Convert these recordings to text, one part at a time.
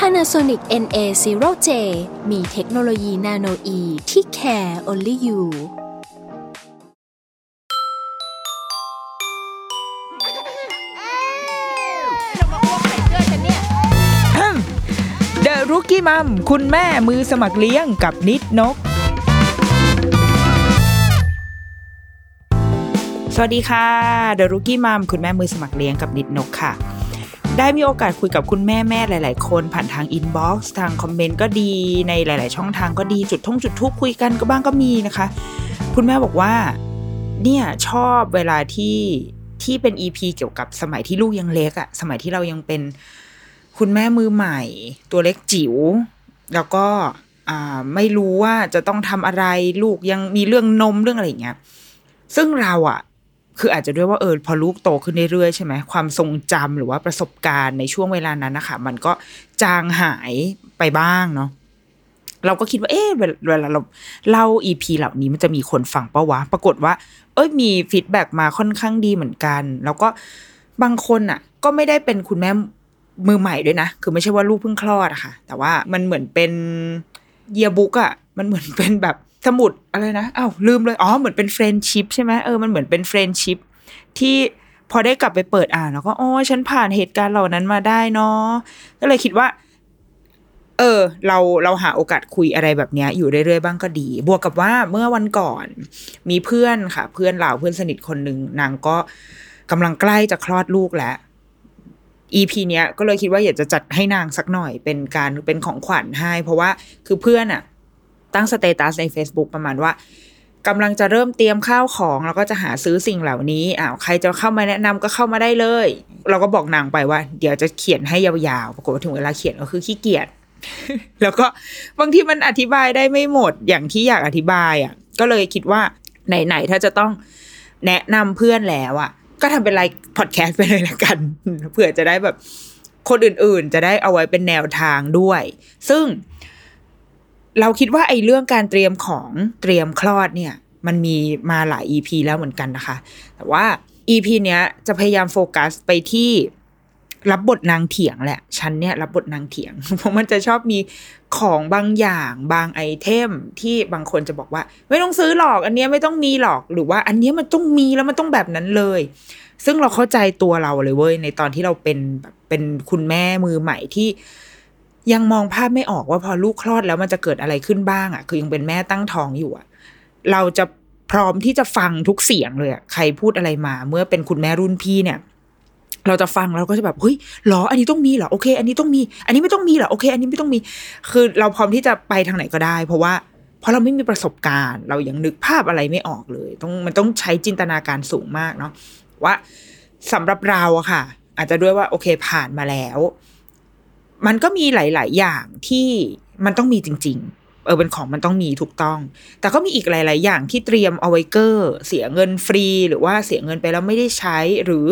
Panasonic NA0J มีเทคโนโลยีนาโนอีที่ care only you เดรุกี้มัมคุณแม่มือสมัครเลี้ยงกับนิดนก สวัสดีค่ะเดรุกี้มัมคุณแม่มือสมัครเลี้ยงกับนิดนกค่ะ ได้มีโอกาสคุยกับคุณแม่แม่หลาย ๆ คนผ่านทางอินบ็อกซ์ทางคอมเมนต์ก็ดีในหลาย ๆ ช่องทางก็ดีจุดท่องจุดทุกคุยกันก็บ้างก็มีนะคะ คุณแม่บอกว่า เนี่ยชอบเวลาที่ที่เป็น EP เกี่ยวกับสมัยที่ลูกยังเล็กอะสมัยที่เรายังเป็นคุณแม่มือใหม่ ตัวเล็กจิ๋วแล้วก็ไม่รู้ว่าจะต้องทำอะไรลูกยังมีเรื่องนมเรื่องอะไรอย่างเงี้ยซึ่งเราอะ คืออาจจะด้วยว่าเออพอลูกโตขึ้นเรื่อยๆใช่ไหมความทรงจำหรือว่าประสบการณ์ในช่วงเวลานั้นนะคะมันก็จางหายไปบ้างเนาะเราก็คิดว่าเอ๊ะเวลาเราเล่า EP เหล่านี้มันจะมีคนฟังปะวะ ปรากฏว่า เอ้ยมี feedback มาค่อนข้างดีเหมือนกัน แล้วก็บางคนอะ ก็ไม่ได้เป็นคุณแม่มือใหม่ด้วยนะ คือไม่ใช่ว่าลูกเพิ่งคลอดอะค่ะ แต่ว่ามันเหมือนเป็นyearbook อะมันเหมือนเป็นแบบ สมุดอะไรนะอ้าวลืมเลยอ๋อเหมือนเป็น friendship ใช่ไหมเออมันเหมือนเป็น friendship ที่พอได้กลับไปเปิดอ่านแล้วก็อ๋อฉันผ่านเหตุการณ์เหล่านั้นมาได้เนาะก็เลยคิดว่า เออ เราเราหาโอกาสคุยอะไรแบบเนี้ยอยู่เรื่อยๆบ้างก็ดี บวกกับว่าเมื่อวันก่อน มีเพื่อนค่ะ เพื่อนเราเพื่อนสนิทคนหนึ่งนางก็กำลังใกล้จะคลอดลูกแล้ว EP เนี้ยก็เลยคิดว่าอยากจะจัดให้นางสักหน่อยเป็นการเป็นของขวัญให้ เพราะว่าคือเพื่อนอะ ตั้งสเตตัสใน Facebook ประมาณว่ากำลังจะเริ่มเตรียมข้าวของแล้วก็จะหาซื้อสิ่งเหล่านี้อ้าวใครจะเข้ามาแนะนำก็เข้ามาได้เลย เราก็บอกนางไปว่า เดี๋ยวจะเขียนให้ยาวๆปรากฏว่าถึงเวลาเขียนก็คือขี้เกียจแล้วก็บางทีมันอธิบายได้ไม่หมดอย่างที่อยากอธิบายอะ ก็เลยคิดว่าไหนๆถ้าจะต้องแนะนำเพื่อนแล้วอะ ก็ทำเป็นไลฟ์พอดแคสต์ไปเลยละกันเผื่อจะได้แบบคนอื่นๆ จะได้เอาไว้เป็นแนวทางด้วย ซึ่ง เราคิดว่าไอ้เรื่องการเตรียมของเตรียมคลอดเนี่ย มันมีมาหลาย EP แล้วเหมือนกันนะคะ แต่ว่า EP เนี้ยจะพยายามโฟกัสไปที่รับบทนางเถียงแหละ ฉันเนี่ยรับบทนางเถียง เพราะมันจะชอบมีของบางอย่างบางไอเทมที่บางคนจะบอกว่า ไม่ต้องซื้อหรอก อันเนี้ยไม่ต้องมีหรอกหรือว่า อันเนี้ยมันต้องมีแล้วมันต้องแบบนั้นเลย ซึ่งเราเข้าใจตัวเราเลยเว้ยในตอนที่เราเป็นแบบเป็นคุณแม่มือใหม่ที่ ยังมองภาพไม่ออกว่าพอลูกคลอดแล้วมันจะเกิดอะไรขึ้นบ้างอะ่ะ คือยังเป็นแม่ตั้งท้องอยู่อะ่ะเราจะพร้อมที่จะฟังทุกเสียงเลยอะ่ะใครพูดอะไรมา เมื่อเป็นคุณแม่รุ่นพี่เนี่ย เราจะฟังเราก็จะแบบเฮ้ยหรอ อันนี้ต้องมีเหรอโอเค อันนี้ต้องมี อันนี้ไม่ต้องมีเหรอโอเค อันนี้ไม่ต้องมี คือเราพร้อมที่จะไปทางไหนก็ได้ เพราะว่าเพราะเราไม่มีประสบการณ์ เรายังนึกภาพอะไรไม่ออกเลย ต้องมันต้องใช้จินตนาการสูงมากเนาะว่าสำหรับเราอะค่ะ อาจจะด้วยว่าโอเคผ่านมาแล้ว มันก็มีหลาย ๆ อย่างที่มันต้องมีจริง ๆ เออเป็นของมันต้องมีถูกต้อง แต่ก็มีอีกหลาย ๆ อย่างที่เตรียมเอาไว้เกอร์ เสียเงินฟรีหรือว่าเสียเงินไปแล้วไม่ได้ใช้ หรือ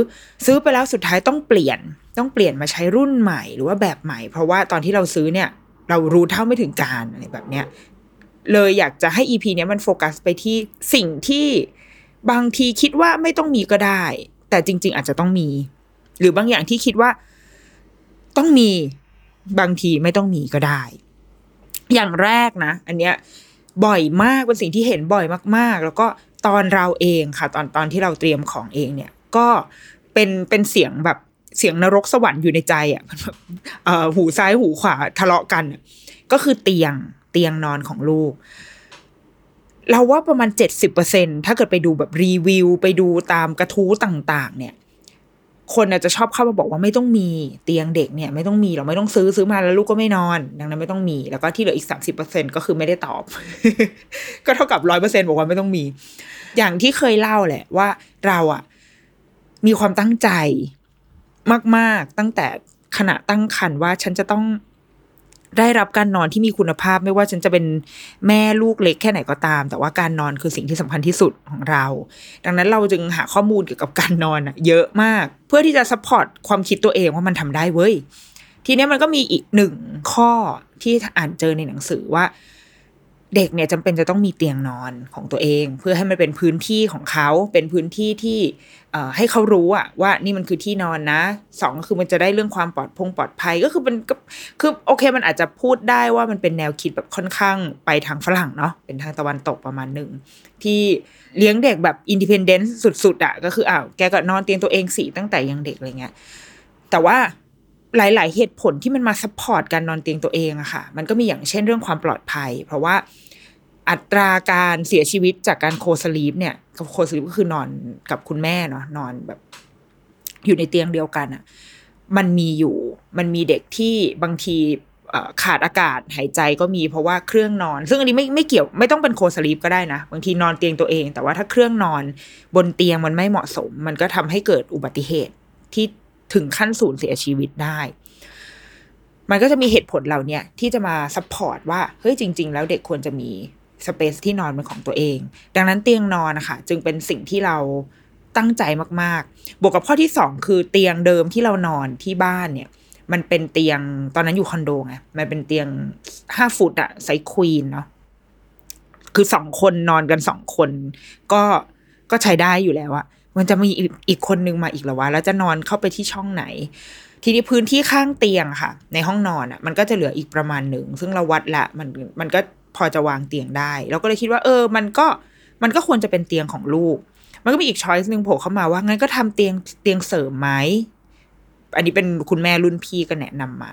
ซื้อไปแล้วสุดท้ายต้องเปลี่ยน ต้องเปลี่ยนมาใช้รุ่นใหม่หรือว่าแบบใหม่ เพราะว่าตอนที่เราซื้อเนี่ย เรารู้เท่าไม่ถึงการอะไรแบบเนี้ยเลยอยากจะให้ EP เนี้ยมันโฟกัสไปที่สิ่งที่บางทีคิดว่าไม่ต้องมีก็ได้ แต่จริง ๆ อาจจะต้องมี หรือบางอย่างที่คิดว่าต้องมี บางทีไม่ต้องมีก็ได้ อย่างแรกนะ อันเนี้ยบ่อยมากเป็นสิ่งที่เห็นบ่อยมาก ๆ แล้วก็ตอนเราเองค่ะ ตอนตอนที่เราเตรียมของเองเนี่ย ก็เป็นเป็นเสียงแบบเสียงนรกสวรรค์อยู่ในใจอะมันแบบเอ่อหูซ้ายหูขวาทะเลาะกัน ก็คือเตียงเตียงนอนของลูก เราว่าประมาณเจ็ดสิบเปอร์เซ็นถ้าเกิดไปดูแบบรีวิว ไปดูตามกระทู้ต่าง ๆ เนี่ย คนอาจจะชอบเข้ามาบอกว่าไม่ต้องมีเตียงเด็กเนี่ย ไม่ต้องมีเราไม่ต้องซื้อซื้อมาแล้วลูกก็ไม่นอน ดังนั้นไม่ต้องมี แล้วก็ที่เหลืออีกสามสิบเปอร์เซ็นก็คือไม่ได้ตอบ ก็เท่ากับร้อยเปอร์เซ็นบอกว่าไม่ต้องมี อย่างที่เคยเล่าแหละว่าเราอะมีความตั้งใจมาก ๆ ตั้งแต่ขณะตั้งครรภ์ว่าฉันจะต้อง ได้รับการนอนที่มีคุณภาพ ไม่ว่าฉันจะเป็นแม่ลูกเล็กแค่ไหนก็ตาม แต่ว่าการนอนคือสิ่งที่สำคัญที่สุดของเรา ดังนั้นเราจึงหาข้อมูลเกี่ยวกับการนอนอะเยอะมาก เพื่อที่จะ support ความคิดตัวเองว่ามันทำได้เว้ยทีนี้มันก็มีอีกหนึ่งข้อที่อ่านเจอในหนังสือว่า เด็กเนี่ยจำเป็นจะต้องมีเตียงนอนของตัวเอง เพื่อให้มันเป็นพื้นที่ของเขาเป็นพื้นที่ที่ให้เขารู้อะว่านี่มันคือที่นอนนะสองก็คือมันจะได้เรื่องความปลอดพงปลอดภัยก็คือมันก็คือโอเคมันอาจจะพูดได้ว่ามันเป็นแนวคิดแบบค่อนข้างไปทางฝรั่งเนาะเป็นทางตะวันตกประมาณหนึ่งที่เลี้ยงเด็กแบบ independence สุดๆอะก็คืออ้าวแกก็นอนเตียงตัวเองสิตั้งแต่ยังเด็กอะไรเงี้ยแต่ว่าหลาย ๆ เหตุผลที่มันมา support การนอนเตียงตัวเองอะค่ะ มันก็มีอย่างเช่นเรื่องความปลอดภัย เพราะว่า อัตราการเสียชีวิตจากการ co-sleep เนี่ยกับ co-sleep ก็คือนอนกับคุณแม่เนาะนอนแบบ อยู่ในเตียงเดียวกันอะมันมีอยู่มันมีเด็กที่บางทีขาดอากาศหายใจก็มีเพราะว่าเครื่องนอน ซึ่งอันนี้ไม่ไม่เกี่ยวไม่ต้องเป็น co-sleep ก็ได้นะ บางทีนอนเตียงตัวเอง แต่ว่าถ้าเครื่องนอนบนเตียงมันไม่เหมาะสม มันก็ทำให้เกิดอุบัติเหตุที่ถึงขั้นสูญเสียชีวิตได้ มันก็จะมีเหตุผลเหล่าเนี้ยที่จะมา support ว่า เฮ้ยจริง ๆ แล้วเด็กควรจะมี สเปซที่นอนเป็นของตัวเอง ดังนั้นเตียงนอนนะคะจึงเป็นสิ่งที่เราตั้งใจมากๆ บวกกับข้อที่สองคือเตียงเดิมที่เรานอนที่บ้านเนี่ย มันเป็นเตียงตอนนั้นอยู่คอนโดไงมันเป็นเตียงห้าฟุตอะไซส์ควีนเนาะคือสองคนนอนกันสองคน ก็ก็ใช้ได้อยู่แล้วอะมันจะมีอีกคนนึงมาอีกหรอวะแล้วจะนอนเข้าไปที่ช่องไหน ทีนี้พื้นที่ข้างเตียงค่ะ ในห้องนอนอะมันก็จะเหลืออีกประมาณหนึ่งซึ่งเราวัดละมันมันก็ พอจะวางเตียงได้ เราก็เลยคิดว่า เออ มันก็มันก็ควรจะเป็นเตียงของลูก มันก็มีอีกช้อยส์หนึ่งโผล่เข้ามาว่างั้นก็ทำเตียงเตียงเสริมไหมอันนี้เป็นคุณแม่รุ่นพี่ก็แนะนำมา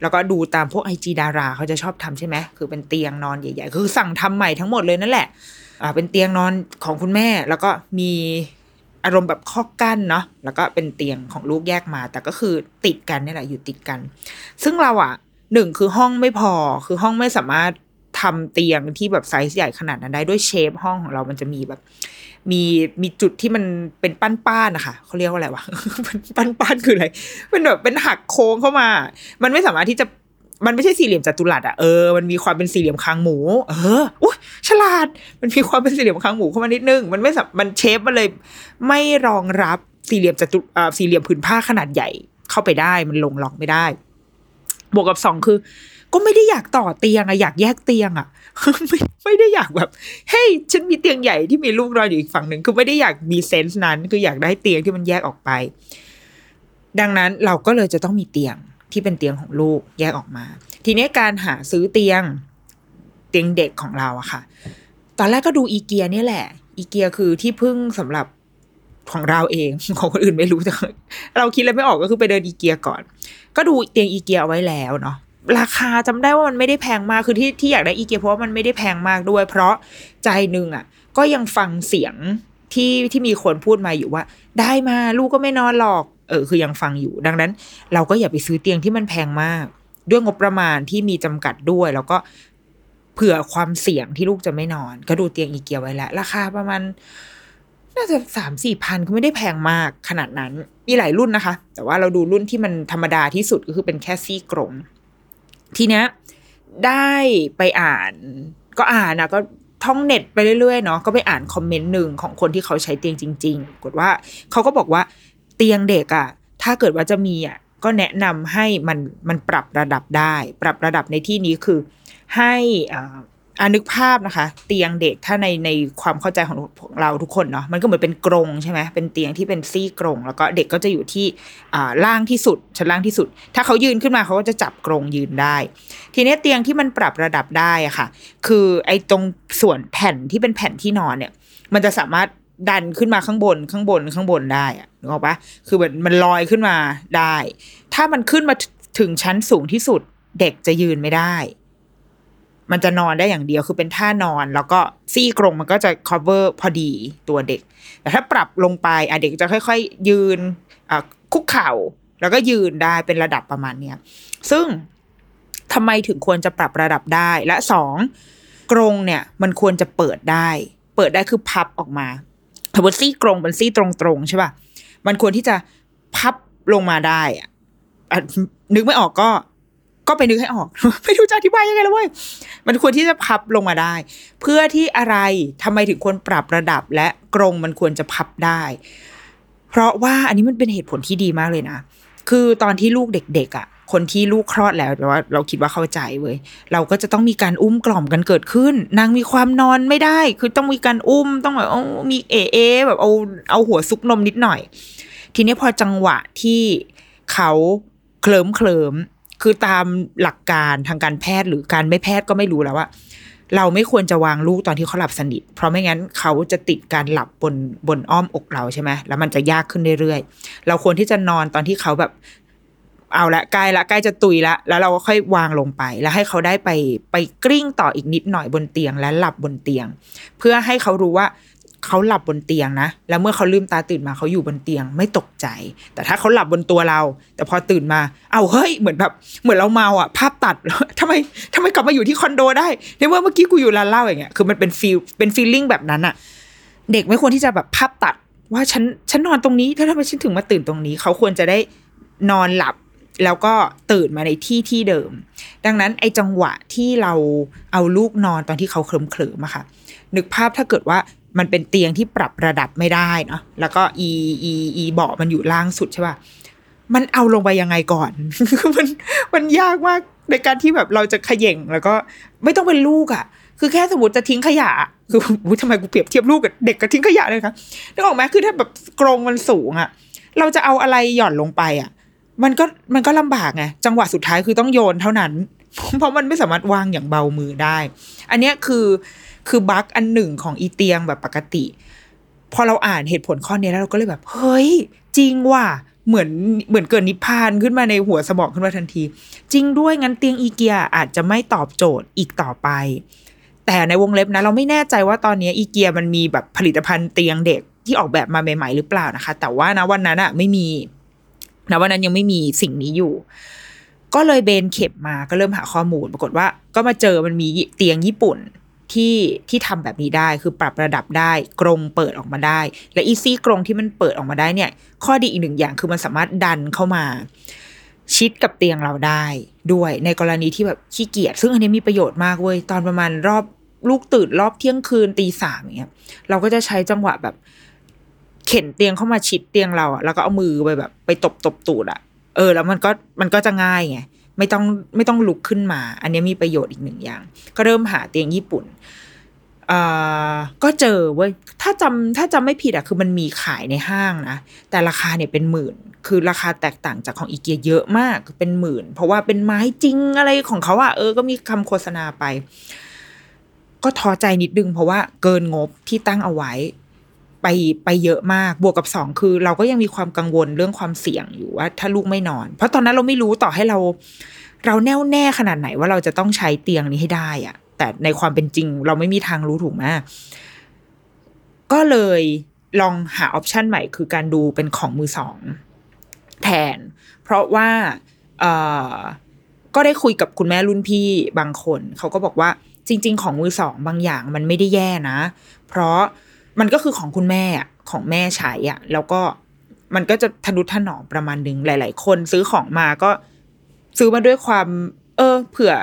แล้วก็ดูตามพวกไอจีดาราเขาจะชอบทำใช่ไหมคือเป็นเตียงนอนใหญ่ ๆ คือสั่งทำใหม่ทั้งหมดเลยนั่นแหละอ่าเป็นเตียงนอนของคุณแม่ แล้วก็มีอารมณ์แบบข้อกั้นเนาะแล้วก็เป็นเตียงของลูกแยกมา แต่ก็คือติดกันนี่แหละอยู่ติดกัน ซึ่งเราอะหนึ่งคือห้องไม่พอคือห้องไม่สามารถ ทำเตียงที่แบบไซส์ใหญ่ขนาดนั้นได้ด้วยเชฟห้องของเรามันจะมีแบบ มีมีจุดที่มันเป็นปั้นป้านนะคะเขาเรียกว่าอะไรวะปั้นป้านคืออะไรเป็นแบบเป็นหักโค้งเข้ามา มันไม่สามารถที่จะมันไม่ใช่สี่เหลี่ยมจัตุรัสอะเออมันมีความเป็นสี่เหลี่ยมคางหมู เอออุ้ยฉลาด มันมีความเป็นสี่เหลี่ยมคางหมูเข้ามานิดนึง มันไม่สับมันเชฟมันเลย ไม่รองรับสี่เหลี่ยมจัตุอ่าสี่เหลี่ยมผืนผ้าขนาดใหญ่เข้าไปได้ มันลงล็อกไม่ได้ บวกกับสองคือ ก็ไม่ได้อยากต่อเตียงอะอยากแยกเตียงอะไม่ไม่ได้อยากแบบเฮ้ยฉันมีเตียงใหญ่ที่มีลูกนอนอยู่อีกฝั่งหนึ่งคือไม่ได้อยากมีเซนส์นั้น คืออยากได้เตียงที่มันแยกออกไป ดังนั้นเราก็เลยจะต้องมีเตียงที่เป็นเตียงของลูกแยกออกมา ทีนี้การหาซื้อเตียงเตียงเด็กของเราอะค่ะ ตอนแรกก็ดูอีเกียเนี่ยแหละ อีเกียคือที่พึ่งสำหรับของเราเองของคนอื่นไม่รู้แต่เราคิดอะไรไม่ออกก็คือไปเดินอีเกียก่อน ก็ดูเตียงอีเกียเอาไว้แล้วเนาะ ราคาจำได้ว่ามันไม่ได้แพงมากคือที่ที่อยากได้อีเกียเพราะว่ามันไม่ได้แพงมากด้วย เพราะใจหนึ่งอะ ก็ยังฟังเสียงที่ที่มีคนพูดมาอยู่ว่า ได้มาลูกก็ไม่นอนหรอก เออ คือยังฟังอยู่ ดังนั้น เราก็อย่าไปซื้อเตียงที่มันแพงมาก ด้วยงบประมาณที่มีจำกัดด้วย แล้วก็เผื่อความเสี่ยงที่ลูกจะไม่นอน ก็ดูเตียงอีเกียไว้แล้วราคาประมาณน่าจะสามสี่พันก็ไม่ได้แพงมากขนาดนั้น มีหลายรุ่นนะคะ แต่ว่าเราดูรุ่นที่มันธรรมดาที่สุดก็คือเป็นแค่ซี่กรง ทีเนี้ยได้ไปอ่าน ก็อ่านนะก็ท่องเน็ตไปเรื่อยๆเนาะก็ไปอ่านคอมเมนต์หนึ่งของคนที่เขาใช้เตียงจริงๆกดว่าเขาก็บอกว่าเตียงเด็กอะถ้าเกิดว่าจะมีอะก็แนะนำให้มันมันปรับระดับได้ ปรับระดับในที่นี้คือให้อ่า อานึกภาพนะคะ เตียงเด็กถ้าในในความเข้าใจของเราทุกคนเนาะมันก็เหมือนเป็นกรงใช่ไหมเป็นเตียงที่เป็นซี่กรงแล้วก็เด็กก็จะอยู่ที่อ่าล่างที่สุดชั้นล่างที่สุด ถ้าเขายืนขึ้นมาเขาก็จะจับกรงยืนได้ ทีนี้เตียงที่มันปรับระดับได้อะค่ะ คือไอ้ตรงส่วนแผ่นที่เป็นแผ่นที่นอนเนี่ย มันจะสามารถดันขึ้นมาข้างบนข้างบนข้างบนได้อะนึกออกปะคือมันมันลอยขึ้นมาได้ ถ้ามันขึ้นมาถึงชั้นสูงที่สุด เด็กจะยืนไม่ได้ มันจะนอนได้อย่างเดียวคือเป็นท่านอน แล้วก็ซี่กรงมันก็จะ cover พอดีตัวเด็ก แต่ถ้าปรับลงไปอะเด็กจะค่อย ๆ ยืนคุกเข่าแล้วก็ยืนได้เป็นระดับประมาณเนี้ยซึ่งทำไมถึงควรจะปรับระดับได้และสองกรงเนี่ยมันควรจะเปิดได้ เปิดได้คือพับออกมาสมมติซี่กรงเป็นซี่ตรงๆใช่ป่ะมันควรที่จะพับลงมาได้อะอะนึกไม่ออกก็ ก็ไปนึกให้ออก ไม่รู้จะอธิบายยังไงแล้วเว้ยมันควรที่จะพับลงมาได้ เพื่อที่อะไรทำไมถึงควรปรับระดับและกรงมันควรจะพับได้ เพราะว่าอันนี้มันเป็นเหตุผลที่ดีมากเลยนะ คือตอนที่ลูกเด็ก ๆอะคนที่ลูกคลอดแล้วแต่ว่าเราคิดว่าเข้าใจเว้ยเราก็จะต้องมีการอุ้มกล่อมกันเกิดขึ้น นางมีความนอนไม่ได้ คือต้องมีการอุ้มต้องแบบเอมีเอเอแบบเอาเอาหัวซุกนมนิดหน่อย ทีนี้พอจังหวะที่เขาเคลิมเคลิม คือตามหลักการทางการแพทย์หรือการไม่แพทย์ก็ไม่รู้แล้วว่าเราไม่ควรจะวางลูกตอนที่เขาหลับสนิท เพราะไม่งั้นเขาจะติดการหลับบนบนอ้อมอกเราใช่ไหมแล้วมันจะยากขึ้นเรื่อยๆ เราควรที่จะนอนตอนที่เขาแบบ เอาละใกล้ละใกล้จะตุยละแล้วเราก็ค่อยวางลงไป แล้วให้เขาได้ไปไปกลิ้งต่ออีกนิดหน่อยบนเตียงและหลับบนเตียง เพื่อให้เขารู้ว่า เขาหลับบนเตียงนะ แล้วเมื่อเขาลืมตาตื่นมาเขาอยู่บนเตียงไม่ตกใจ แต่ถ้าเขาหลับบนตัวเรา แต่พอตื่นมา เอาเฮ้ยเหมือนแบบเหมือนเราเมาอะ ภาพตัดทำไมทำไมกลับมาอยู่ที่คอนโดได้ในเมื่อเมื่อกี้กูอยู่ร้านเหล้าอย่างเงี้ยคือมันเป็นฟีลเป็นฟีลลิ่งแบบนั้นอะ เด็กไม่ควรที่จะแบบภาพตัดว่าฉันฉันนอนตรงนี้แล้วทำไมฉันถึงมาตื่นตรงนี้ เขาควรจะได้นอนหลับแล้วก็ตื่นมาในที่ที่เดิม ดังนั้นไอ้จังหวะที่เราเอาลูกนอนตอนที่เขาเคลิ้มเคลิมอะค่ะ นึกภาพถ้าเกิดว่า มันเป็นเตียงที่ปรับระดับไม่ได้เนาะแล้วก็อีอีอีเบาะมันอยู่ล่างสุดใช่ป่ะมันเอาลงไปยังไงก่อน มันมันยากมากในการที่แบบเราจะขย่งแล้วก็ไม่ต้องเป็นลูกอะ่ะ คือแค่สมมติจะทิ้งขยะ คืออุ๊ยทำไมกูเปรียบเทียบลูกกับเด็กกับทิ้งขยะเลยคะนึกออกไหมคือถ้าแบบกรงมันสูงอะ่ะ เราจะเอาอะไรหย่อนลงไปอะ่ะ มันก็มันก็ลำบากไงจังหวะสุดท้ายคือต้องโยนเท่านั้น เพราะมันไม่สามารถวางอย่างเบามือได้ อันเนี้ยคือ คือบั๊กอันหนึ่งของอีเตียงแบบปกติ พอเราอ่านเหตุผลข้อนี้แล้วเราก็เลยแบบ เฮ้ย จริงว่ะเหมือนเหมือนเกิดนิพพานขึ้นมาในหัวสมองขึ้นมาทันที จริงด้วยงั้นเตียงอีเกียอาจจะไม่ตอบโจทย์อีกต่อไป แต่ในวงเล็บนะเราไม่แน่ใจว่าตอนนี้อีเกียมันมีแบบผลิตภัณฑ์เตียงเด็กที่ออกแบบมาใหม่ ๆ หรือเปล่านะคะ แต่ว่านะวันนั้นอะไม่มีนะวันนั้นยังไม่มีสิ่งนี้อยู่ ก็เลยเบนเข็บมาก็เริ่มหาข้อมูล ปรากฏว่าก็มาเจอมันมีเตียงญี่ปุ่น ที่ที่ทำแบบนี้ได้คือปรับระดับได้กรงเปิดออกมาได้ และอีซี่กรงที่มันเปิดออกมาได้เนี่ย ข้อดีอีกหนึ่งอย่างคือมันสามารถดันเข้ามา ชิดกับเตียงเราได้ด้วยในกรณีที่แบบขี้เกียจซึ่งอันนี้มีประโยชน์มากเว้ยตอนประมาณรอบลูกตื่นรอบเที่ยงคืนตีสามอย่างเงี้ยเราก็จะใช้จังหวะแบบ เข็นเตียงเข้ามาชิดเตียงเราอะแล้วก็เอามือไปแบบ ไปตบตบตูดอะเออ แล้วมันก็มันก็จะง่ายไง ไม่ต้องไม่ต้องลุกขึ้นมา อันนี้มีประโยชน์อีกหนึ่งอย่าง ก็เริ่มหาเตียงญี่ปุ่นอ่าก็เจอเว้ยถ้าจำถ้าจำไม่ผิดอะคือมันมีขายในห้างนะ แต่ราคาเนี่ยเป็นหมื่น คือราคาแตกต่างจากของอีเกียเยอะมากเป็นหมื่น เพราะว่าเป็นไม้จริงอะไรของเขาอะเออก็มีคำโฆษณาไป ก็ท้อใจนิดนึงเพราะว่าเกินงบที่ตั้งเอาไว้ ไปไปเยอะมากบวกกับสองคือเราก็ยังมีความกังวลเรื่องความเสี่ยงอยู่ว่า ถ้าลูกไม่นอน เพราะตอนนั้นเราไม่รู้ต่อให้เรา เราแน่วแน่ขนาดไหนว่าเราจะต้องใช้เตียงนี้ให้ได้อะแต่ในความเป็นจริง เราไม่มีทางรู้ถูกไหมก็เลยลองหาออปชันใหม่คือการดูเป็นของมือสองแทน เพราะว่าเออก็ได้คุยกับคุณแม่รุ่นพี่บางคน เขาก็บอกว่าจริง ๆ ของมือสองบางอย่างมันไม่ได้แย่นะ เพราะ มันก็คือของคุณแม่ของแม่ใช้อะ แล้วก็มันก็จะทะนุถนอมประมาณหนึ่งหลาย ๆ คนซื้อของมาก็ซื้อมาด้วยความ เออ เผื่อ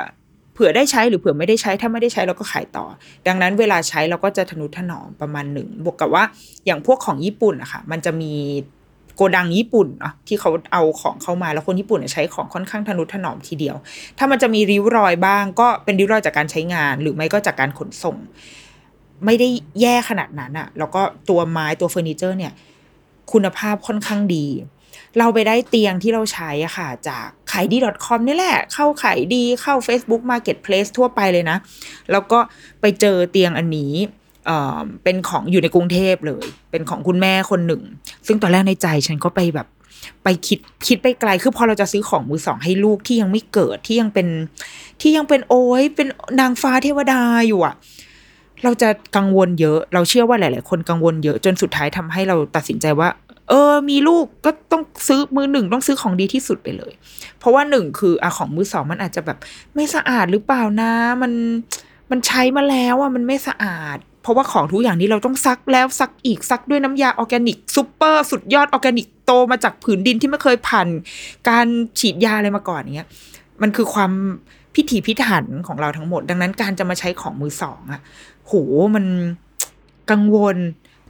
เผื่อได้ใช้หรือเผื่อไม่ได้ใช้ถ้าไม่ได้ใช้เราก็ขายต่อ ดังนั้นเวลาใช้เราก็จะทนุถนอมประมาณหนึ่งบวกกับว่าอย่างพวกของญี่ปุ่นอะค่ะ มันจะมีโกดังญี่ปุ่นเนาะที่เขาเอาของเข้ามาแล้วคนญี่ปุ่นใช้ของค่อนข้างทนุถนอมทีเดียว ถ้ามันจะมีริ้วรอยบ้าง ก็เป็นริ้วรอยจากการใช้งาน หรือไม่ก็จากการขนส่ง ไม่ได้แย่ขนาดนั้นอะแล้วก็ตัวไม้ตัวเฟอร์นิเจอร์เนี่ย คุณภาพค่อนข้างดี เราไปได้เตียงที่เราใช้อะค่ะ จากขายดี .com นี่แหละ เข้าขายดีเข้า Facebook Marketplace ทั่วไปเลยนะ แล้วก็ไปเจอเตียงอันนี้เอ่อเป็นของอยู่ในกรุงเทพเลย เป็นของคุณแม่คนหนึ่ง ซึ่งตอนแรกในใจฉันก็ไปแบบ ไปคิดคิดไปไกล คือพอเราจะซื้อของมือสองให้ลูกที่ยังไม่เกิดที่ยังเป็นที่ยังเป็นโอ้ยเป็นนางฟ้าเทวดาอยู่อะ เราจะกังวลเยอะ เราเชื่อว่าหลาย ๆ คนกังวลเยอะจนสุดท้ายทำให้เราตัดสินใจว่า เออ มีลูกก็ต้องซื้อมือหนึ่งต้องซื้อของดีที่สุดไปเลย เพราะว่าหนึ่งคืออะของมือสองมันอาจจะแบบ ไม่สะอาดหรือเปล่านะ มันมันใช้มาแล้วอะมันไม่สะอาด เพราะว่าของทุกอย่างนี้เราต้องซักแล้วซักอีกซักด้วยน้ำยาออร์แกนิกซูเปอร์สุดยอดออร์แกนิกโตมาจากผืนดินที่ไม่เคยผ่านการฉีดยาอะไรมาก่อนเงี้ยมันคือความพิถีพิถันของเราทั้งหมด ดังนั้นการจะมาใช้ของมือสองอะ โหมันกังวล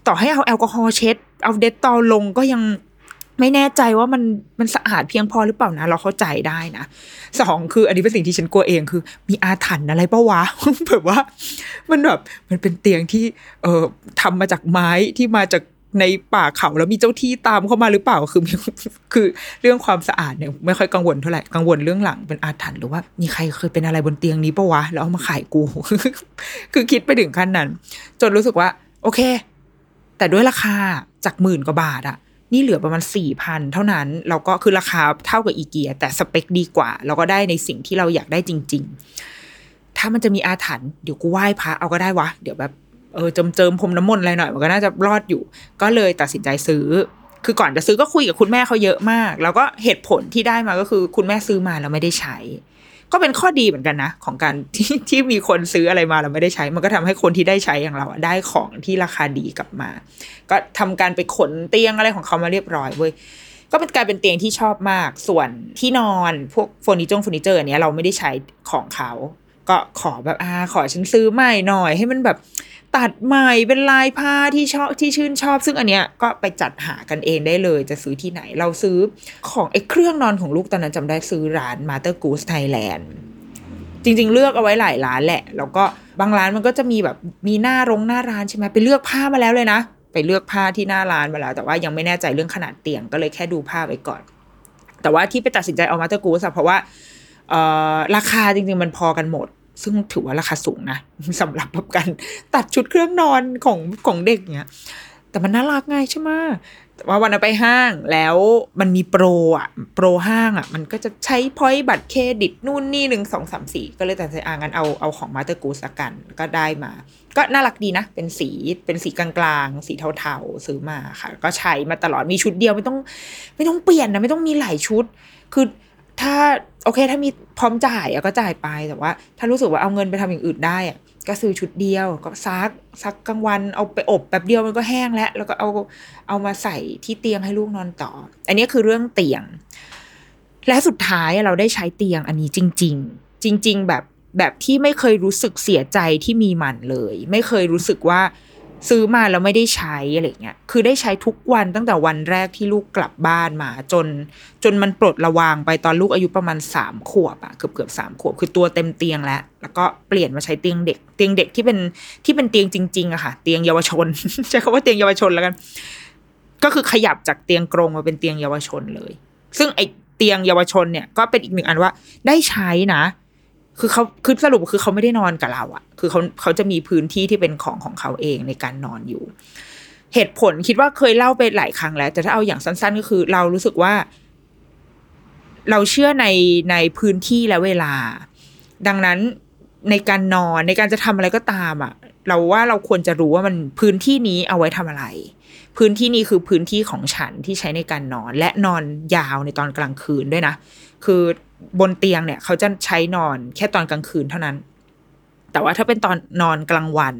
ต่อให้เอาแอลกอฮอล์เช็ด เอาเดตตอลลงก็ยังไม่แน่ใจว่ามันมันสะอาดเพียงพอหรือเปล่านะ เราเข้าใจได้นะสองคือ อันนี้เป็นสิ่งที่ฉันกลัวเองคือ มีอาถรรพ์อะไรปะวะ แบบว่า มันแบบมันเป็นเตียงที่ เอ่อทำมาจากไม้ที่มาจาก ในป่าเขาแล้วมีเจ้าที่ตามเข้ามาหรือเปล่าคือมีคือเรื่องความสะอาดเนี่ยไม่ค่อยกังวลเท่าไหร่กังวลเรื่องหลังเป็นอาถรรพ์หรือว่ามีใครเคยเป็นอะไรบนเตียงนี้ปะวะแล้วเอามาขายกู คือคิดไปถึงขั้นนั้น จนรู้สึกว่า โอเค แต่ด้วยราคาจากหมื่นกว่าบาทอะนี่เหลือประมาณสี่พันเท่านั้นเราก็คือราคาเท่ากับอีเกีย แต่สเปคดีกว่า เราก็ได้ในสิ่งที่เราอยากได้จริง ๆ ถ้ามันจะมีอาถรรพ์เดี๋ยวกูไหว้พระเอาก็ได้วะเดี๋ยวแบบ เออเจิมเจิมพรมน้ำมนต์อะไรหน่อยมันก็น่าจะรอดอยู่ ก็เลยตัดสินใจซื้อ คือก่อนจะซื้อก็คุยกับคุณแม่เขาเยอะมาก แล้วก็เหตุผลที่ได้มาก็คือคุณแม่ซื้อมาแล้วไม่ได้ใช้ ก็เป็นข้อดีเหมือนกันนะ ของการที่ที่มีคนซื้ออะไรมาแล้วไม่ได้ใช้ มันก็ทำให้คนที่ได้ใช้อย่างเราอะได้ของที่ราคาดีกลับมา ก็ทำการไปขนเตียงอะไรของเขามาเรียบร้อยเว้ยก็เป็นกลายเป็นเตียงที่ชอบมาก ส่วนที่นอนพวกเฟอร์นิเจอร์เฟอร์นิเจอร์เนี้ยเราไม่ได้ใช้ของเขา ก็ขอแบบอ่าขอฉันซื้อใหม่หน่อย ให้มันแบบ ตัดใหม่เป็นลายผ้าที่ชอบที่ชื่นชอบ ซึ่งอันเนี้ยก็ไปจัดหากันเองได้เลย จะซื้อที่ไหนเราซื้อของไอ้เครื่องนอนของลูกตอนนั้นจำได้ซื้อร้าน Master Goose Thailand จริง ๆ เลือกเอาไว้หลายร้านแหละ แล้วก็บางร้านมันก็จะมีแบบมีหน้าโรงหน้าร้านใช่ไหมไปเลือกผ้ามาแล้วเลยนะ ไปเลือกผ้าที่หน้าร้านมาแล้ว แต่ว่ายังไม่แน่ใจเรื่องขนาดเตียงก็เลยแค่ดูผ้าไว้ก่อน แต่ว่าที่ไปตัดสินใจเอามาเตอร์กูสเพราะว่าราคาจริง ๆ มันพอกันหมด ซึ่งถือว่าราคาสูงนะสำหรับแบบการตัดชุดเครื่องนอนของของเด็กเนี้ยแต่มันน่ารักไงใช่ไหมแต่ว่าวันนั้นไปห้างแล้วมันมีโปรอะโปรห้างอะ มันก็จะใช้พอยต์บัตรเครดิตนู่นนี่หนึ่งสองสามสี่ก็เลยตัดสินใจอ่างั้นเอาเอาของมาเตอร์กูสกันก็ได้มา ก็น่ารักดีนะ เป็นสีเป็นสีกลางๆ สีเทาๆ ซื้อมาค่ะ ก็ใช้มาตลอดมีชุดเดียวไม่ต้อง ไม่ต้องเปลี่ยนนะ ไม่ต้องมีหลายชุด คือ ถ้าโอเค ถ้ามีพร้อมจ่ายก็จ่ายไปแต่ว่า ถ้ารู้สึกว่าเอาเงินไปทำอย่างอื่นได้ก็ซื้อชุดเดียว ก็ซักซักกลางวันเอาไปอบแป๊บเดียวมันก็แห้งแล้ว แล้วก็เอาเอามาใส่ที่เตียงให้ลูกนอนต่อ อันนี้คือเรื่องเตียง และสุดท้ายเราได้ใช้เตียงอันนี้จริง ๆ จริง ๆ แบบแบบที่ไม่เคยรู้สึกเสียใจที่มีมันเลย ไม่เคยรู้สึกว่า ซื้อมาแล้วไม่ได้ใช้อะไรเงี้ย คือได้ใช้ทุกวันตั้งแต่วันแรกที่ลูกกลับบ้านมาจน จนมันปลดระวางไปตอนลูกอายุประมาณสามขวบอะเกือบเกือบสามขวบคือตัวเต็มเตียงแล้ว แล้วก็เปลี่ยนมาใช้เตียงเด็ก เตียงเด็กที่เป็นที่เป็นเตียงจริงๆอะค่ะ เตียงเยาวชนใช้คำว่าเตียงเยาวชนแล้วกัน ก็คือขยับจากเตียงกรงมาเป็นเตียงเยาวชนเลย ซึ่งไอเตียงเยาวชนเนี่ยก็เป็นอีกหนึ่งอันว่าได้ใช้นะ คือเขาคือสรุปคือเขาไม่ได้นอนกับเราอะคือเขาเขาจะมีพื้นที่ที่เป็นของของเขาเองในการนอนอยู่ เหตุผลคิดว่าเคยเล่าไปหลายครั้งแล้ว แต่ถ้าเอาอย่างสั้น ๆ ก็คือ เรารู้สึกว่า เราเชื่อในในพื้นที่และเวลา ดังนั้นในการนอนในการจะทำอะไรก็ตามอะเราว่าเราควรจะรู้ว่ามันพื้นที่นี้เอาไว้ทำอะไร พื้นที่นี้คือพื้นที่ของฉันที่ใช้ในการนอน และนอนยาวในตอนกลางคืนด้วยนะ คือบนเตียงเนี่ย เขาจะใช้นอนแค่ตอนกลางคืนเท่านั้น แต่ว่าถ้าเป็นตอนนอนกลางวัน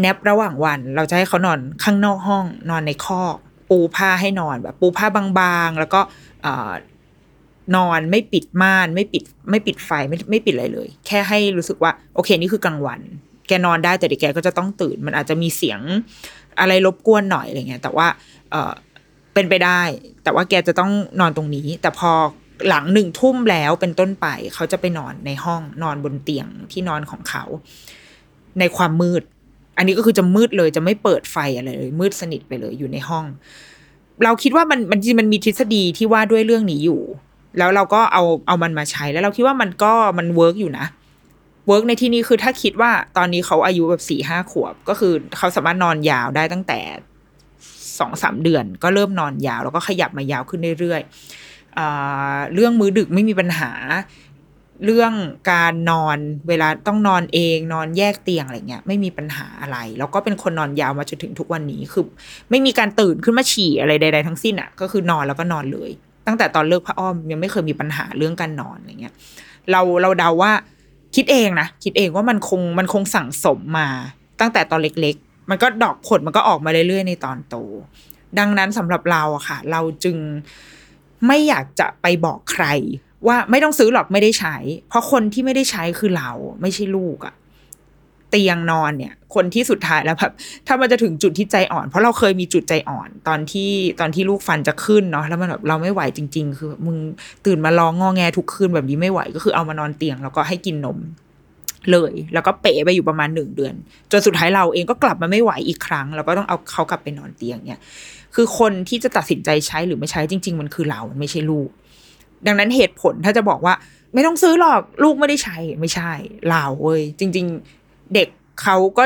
แนบระหว่างวัน เราจะให้เขานอนข้างนอกห้อง นอนในคอก ปูผ้าให้นอนแบบ ปูผ้าบางๆ แล้วก็นอนไม่ปิดม่านไม่ปิดไม่ปิดไฟไม่ไม่ปิดอะไรเลย แค่ให้รู้สึกว่า โอเคนี่คือกลางวัน แกนอนได้แต่เดี๋ยวแกก็จะต้องตื่น มันอาจจะมีเสียงอะไรรบกวนหน่อยอะไรเงี้ยแต่ว่า เออเป็นไปได้ แต่ว่าแกจะต้องนอนตรงนี้ แต่พอ หลังหนึ่งทุ่มแล้วเป็นต้นไป เขาจะไปนอนในห้องนอนบนเตียงที่นอนของเขา ในความมืด อันนี้ก็คือจะมืดเลยจะไม่เปิดไฟอะไรเลยมืดสนิทไปเลยอยู่ในห้อง เราคิดว่ามันมันจริงมันมีทฤษฎีที่ว่าด้วยเรื่องนี้อยู่ แล้วเราก็เอาเอามันมาใช้แล้วเราคิดว่ามันก็มัน work อยู่นะ work ในที่นี้คือถ้าคิดว่าตอนนี้เขาอายุแบบสี่ห้าขวบ ก็คือเขาสามารถนอนยาวได้ตั้งแต่สองสามเดือน ก็เริ่มนอนยาวแล้วก็ขยับมายาวขึ้นเรื่อยๆ เรื่องมื้อดึกไม่มีปัญหา เรื่องการนอนเวลาต้องนอนเองนอนแยกเตียงอะไรเงี้ยไม่มีปัญหาอะไร แล้วก็เป็นคนนอนยาวมาจนถึงทุกวันนี้คือ ไม่มีการตื่นขึ้นมาฉี่อะไรใด ๆ ทั้งสิ้นอะ ก็คือนอนแล้วก็นอนเลย ตั้งแต่ตอนเลิกพระอ้อมยังไม่เคยมีปัญหาเรื่องการนอนอะไรเงี้ยเราเราเดาว่าคิดเองนะคิดเองว่ามันคงมันคงสั่งสมมาตั้งแต่ตอนเล็ก ๆ มันก็ดอกผลมันก็ออกมาเรื่อยๆในตอนโต ดังนั้นสำหรับเราอะค่ะ เราจึง ไม่อยากจะไปบอกใคร ว่าไม่ต้องซื้อหรอกไม่ได้ใช้ เพราะคนที่ไม่ได้ใช้คือเราไม่ใช่ลูกอะเตียงนอนเนี่ย คนที่สุดท้ายแล้วแบบถ้ามันจะถึงจุดที่ใจอ่อน เพราะเราเคยมีจุดใจอ่อน ตอนที่ตอนที่ลูกฟันจะขึ้นเนาะแล้วมันแบบเราไม่ไหวจริง ๆ คือมึงตื่นมาร้องงอแงทุกคืนแบบนี้ไม่ไหวก็คือเอามานอนเตียงแล้วก็ให้กินนมเลย แล้วก็เป๋ไปอยู่ประมาณหนึ่งเดือน จนสุดท้ายเราเองก็กลับมาไม่ไหวอีกครั้ง แล้วก็ต้องเอาเขากลับไปนอนเตียงเนี่ย คือคนที่จะตัดสินใจใช้หรือไม่ใช้จริง ๆ มันคือเรามันไม่ใช่ลูก ดังนั้นเหตุผลถ้าจะบอกว่า ไม่ต้องซื้อหรอกลูกไม่ได้ใช้ไม่ใช่เราเว้ยจริง ๆ เด็กเขาก็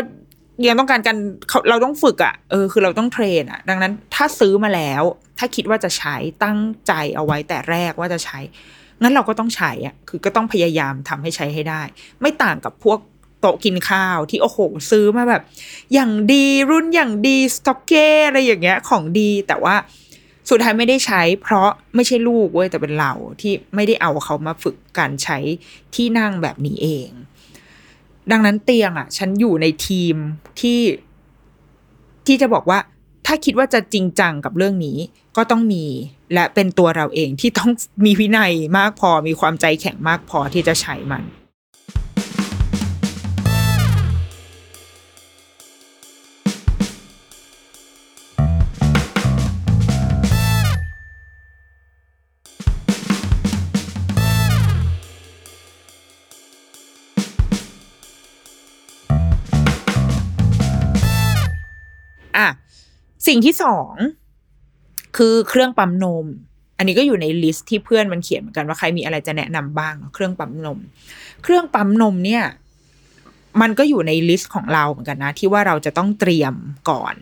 ยังต้องการกันเขาเราต้องฝึกอะ่ะเออคือเราต้องเทรนอะ่ะ ดังนั้นถ้าซื้อมาแล้ว ถ้าคิดว่าจะใช้ตั้งใจเอาไว้แต่แรกว่าจะใช้งั้นเราก็ต้องใช้อะ่ะคือก็ต้องพยายามทำให้ใช้ให้ได้ ไม่ต่างกับพวก ต๊ะกินข้าวที่โอ้โหซื้อมาแบบ อย่างดีรุ่นอย่างดีสต็อกเก้อะไรอย่างเงี้ยของดีแต่ว่าสุดท้ายไม่ได้ใช้ เพราะไม่ใช่ลูกเว้ยแต่เป็นเราที่ไม่ได้เอาเขามาฝึกการใช้ที่นั่งแบบนี้เอง ดังนั้นเตียงอะ ฉันอยู่ในทีมที่ที่จะบอกว่า ถ้าคิดว่าจะจริงจังกับเรื่องนี้ ก็ต้องมีและเป็นตัวเราเองที่ต้องมีวินัยมากพอมีความใจแข็งมากพอที่จะใช้มัน สิ่งที่สองคือเครื่องปั๊มนม อันนี้ก็อยู่ใน list ที่เพื่อนมันเขียนเหมือนกันว่าใครมีอะไรจะแนะนำบ้างเครื่องปั๊มนม เครื่องปั๊มนมเนี่ย มันก็อยู่ใน list ของเราเหมือนกันนะ ที่ว่าเราจะต้องเตรียมก่อน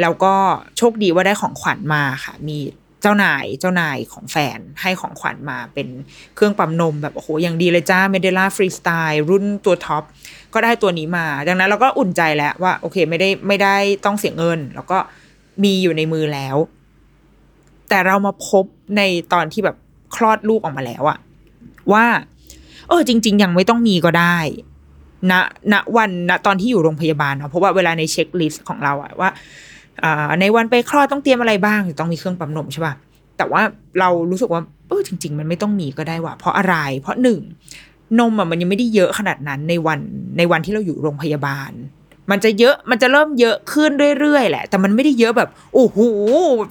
แล้วก็โชคดีว่าได้ของขวัญมาค่ะ มีเจ้านายเจ้านายของแฟนให้ของขวัญมาเป็นเครื่องปั๊มนมแบบโอ้โหอย่างดีเลยจ้า Medela Freestyle รุ่นตัว topก็ได้ตัวนี้มา ดังนั้นเราก็อุ่นใจแล้วว่า โอเคไม่ได้ไม่ได้ต้องเสียเงิน แล้วก็ มีอยู่ในมือแล้ว แต่เรามาพบในตอนที่แบบคลอดลูกออกมาแล้วอะว่า เออจริง ๆ ยังไม่ต้องมีก็ได้ณณวันณตอนที่อยู่โรงพยาบาลเนาะเพราะว่าเวลาในเช็คลิสต์ของเราอะว่าในวันไปคลอดต้องเตรียมอะไรบ้างต้องมีเครื่องปั๊มนมใช่ป่ะแต่ว่าเรารู้สึกว่าเออจริง ๆ มันไม่ต้องมีก็ได้ว่ะเพราะอะไร เพราะหนึ่งนมอะมันยังไม่ได้เยอะขนาดนั้นในวันในวันที่เราอยู่โรงพยาบาล มันจะเยอะมันจะเริ่มเยอะขึ้นเรื่อยๆแหละ แต่มันไม่ได้เยอะแบบโอ้โห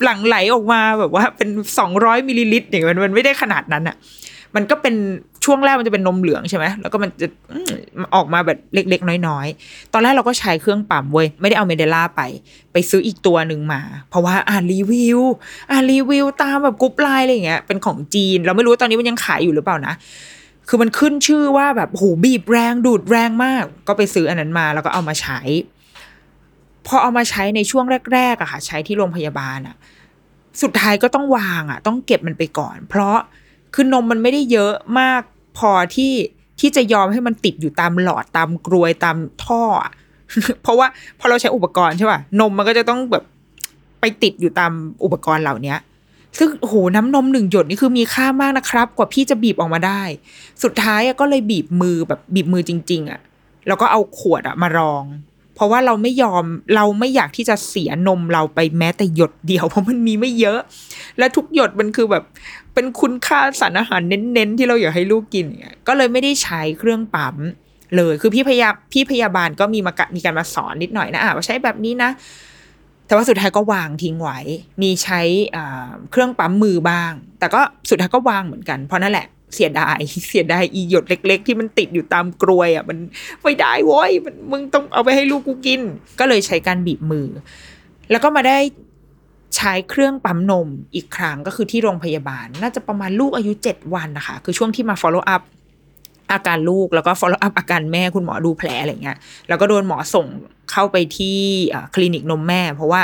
หลั่งไหลออกมาแบบว่าเป็นสองร้อยมิลลิลิตรอย่างมันมันไม่ได้ขนาดนั้นอะมันก็เป็นช่วงแรกมันจะเป็นนมเหลืองใช่ไหมแล้วก็มันจะออกมาแบบเล็กๆ น้อยๆ ตอนแรกเราก็ใช้เครื่องปั๊มเว้ย ไม่ได้เอา Medela ไป ไปซื้ออีกตัวหนึ่งมา เพราะว่าอ่านรีวิว อ่านรีวิวตามแบบ group LINE อะไรอย่างเงี้ย เป็นของจีน เราไม่รู้ตอนนี้มันยังขายอยู่หรือเปล่านะ คือมันขึ้นชื่อว่าแบบโหบีบแรงดูดแรงมาก ก็ไปซื้ออันนั้นมาแล้วก็เอามาใช้ พอเอามาใช้ในช่วงแรกๆอะค่ะ ใช้ที่โรงพยาบาลอะสุดท้ายก็ต้องวางอะต้องเก็บมันไปก่อน เพราะคือนมมันไม่ได้เยอะมากพอที่ที่จะยอมให้มันติดอยู่ตามหลอดตามกรวยตามท่อ เพราะว่าพอเราใช้อุปกรณ์ใช่ป่ะนมมันก็จะต้องแบบไปติดอยู่ตามอุปกรณ์เหล่านี้ ซึ่งโหน้ำนมหนึ่งหยดนี่คือมีค่ามากนะครับ กว่าพี่จะบีบออกมาได้ สุดท้ายก็เลยบีบมือแบบบีบมือจริง ๆอะ่ะแล้วก็เอาขวดอะมารอง เพราะว่าเราไม่ยอมเราไม่อยากที่จะเสียนมเราไปแม้แต่หยดเดียว เพราะมันมีไม่เยอะ และทุกหยดมันคือแบบ เป็นคุณค่าสารอาหารเน้นๆที่เราอยากให้ลูกกินเนี่ยก็เลยไม่ได้ใช้เครื่องปั๊มเลย คือพี่พยาพี่พยาบาลก็มีมามีการมาสอนนิดหน่อยนะอะว่าใช้แบบนี้นะ แต่ว่าสุดท้ายก็วางทิ้งไว้ มีใช้เครื่องปั๊มมือบ้าง แต่ก็สุดท้ายก็วางเหมือนกัน เพราะนั่นแหละเสียดาย เสียดายอีหยดเล็ก ๆ ที่มันติดอยู่ตามกรวยอะมันไม่ได้โว้ยมันมึงต้องเอาไปให้ลูกกูกิน ก็เลยใช้การบีบมือ แล้วก็มาได้ใช้เครื่องปั๊มนมอีกครั้งก็คือที่โรงพยาบาล น่าจะประมาณลูกอายุเจ็ดวันนะคะ คือช่วงที่มา follow up อาการลูกแล้วก็ follow up อาการแม่คุณหมอดูแผลอะไรเงี้ยแล้วก็โดนหมอส่งเข้าไปที่คลินิกนมแม่ เพราะว่า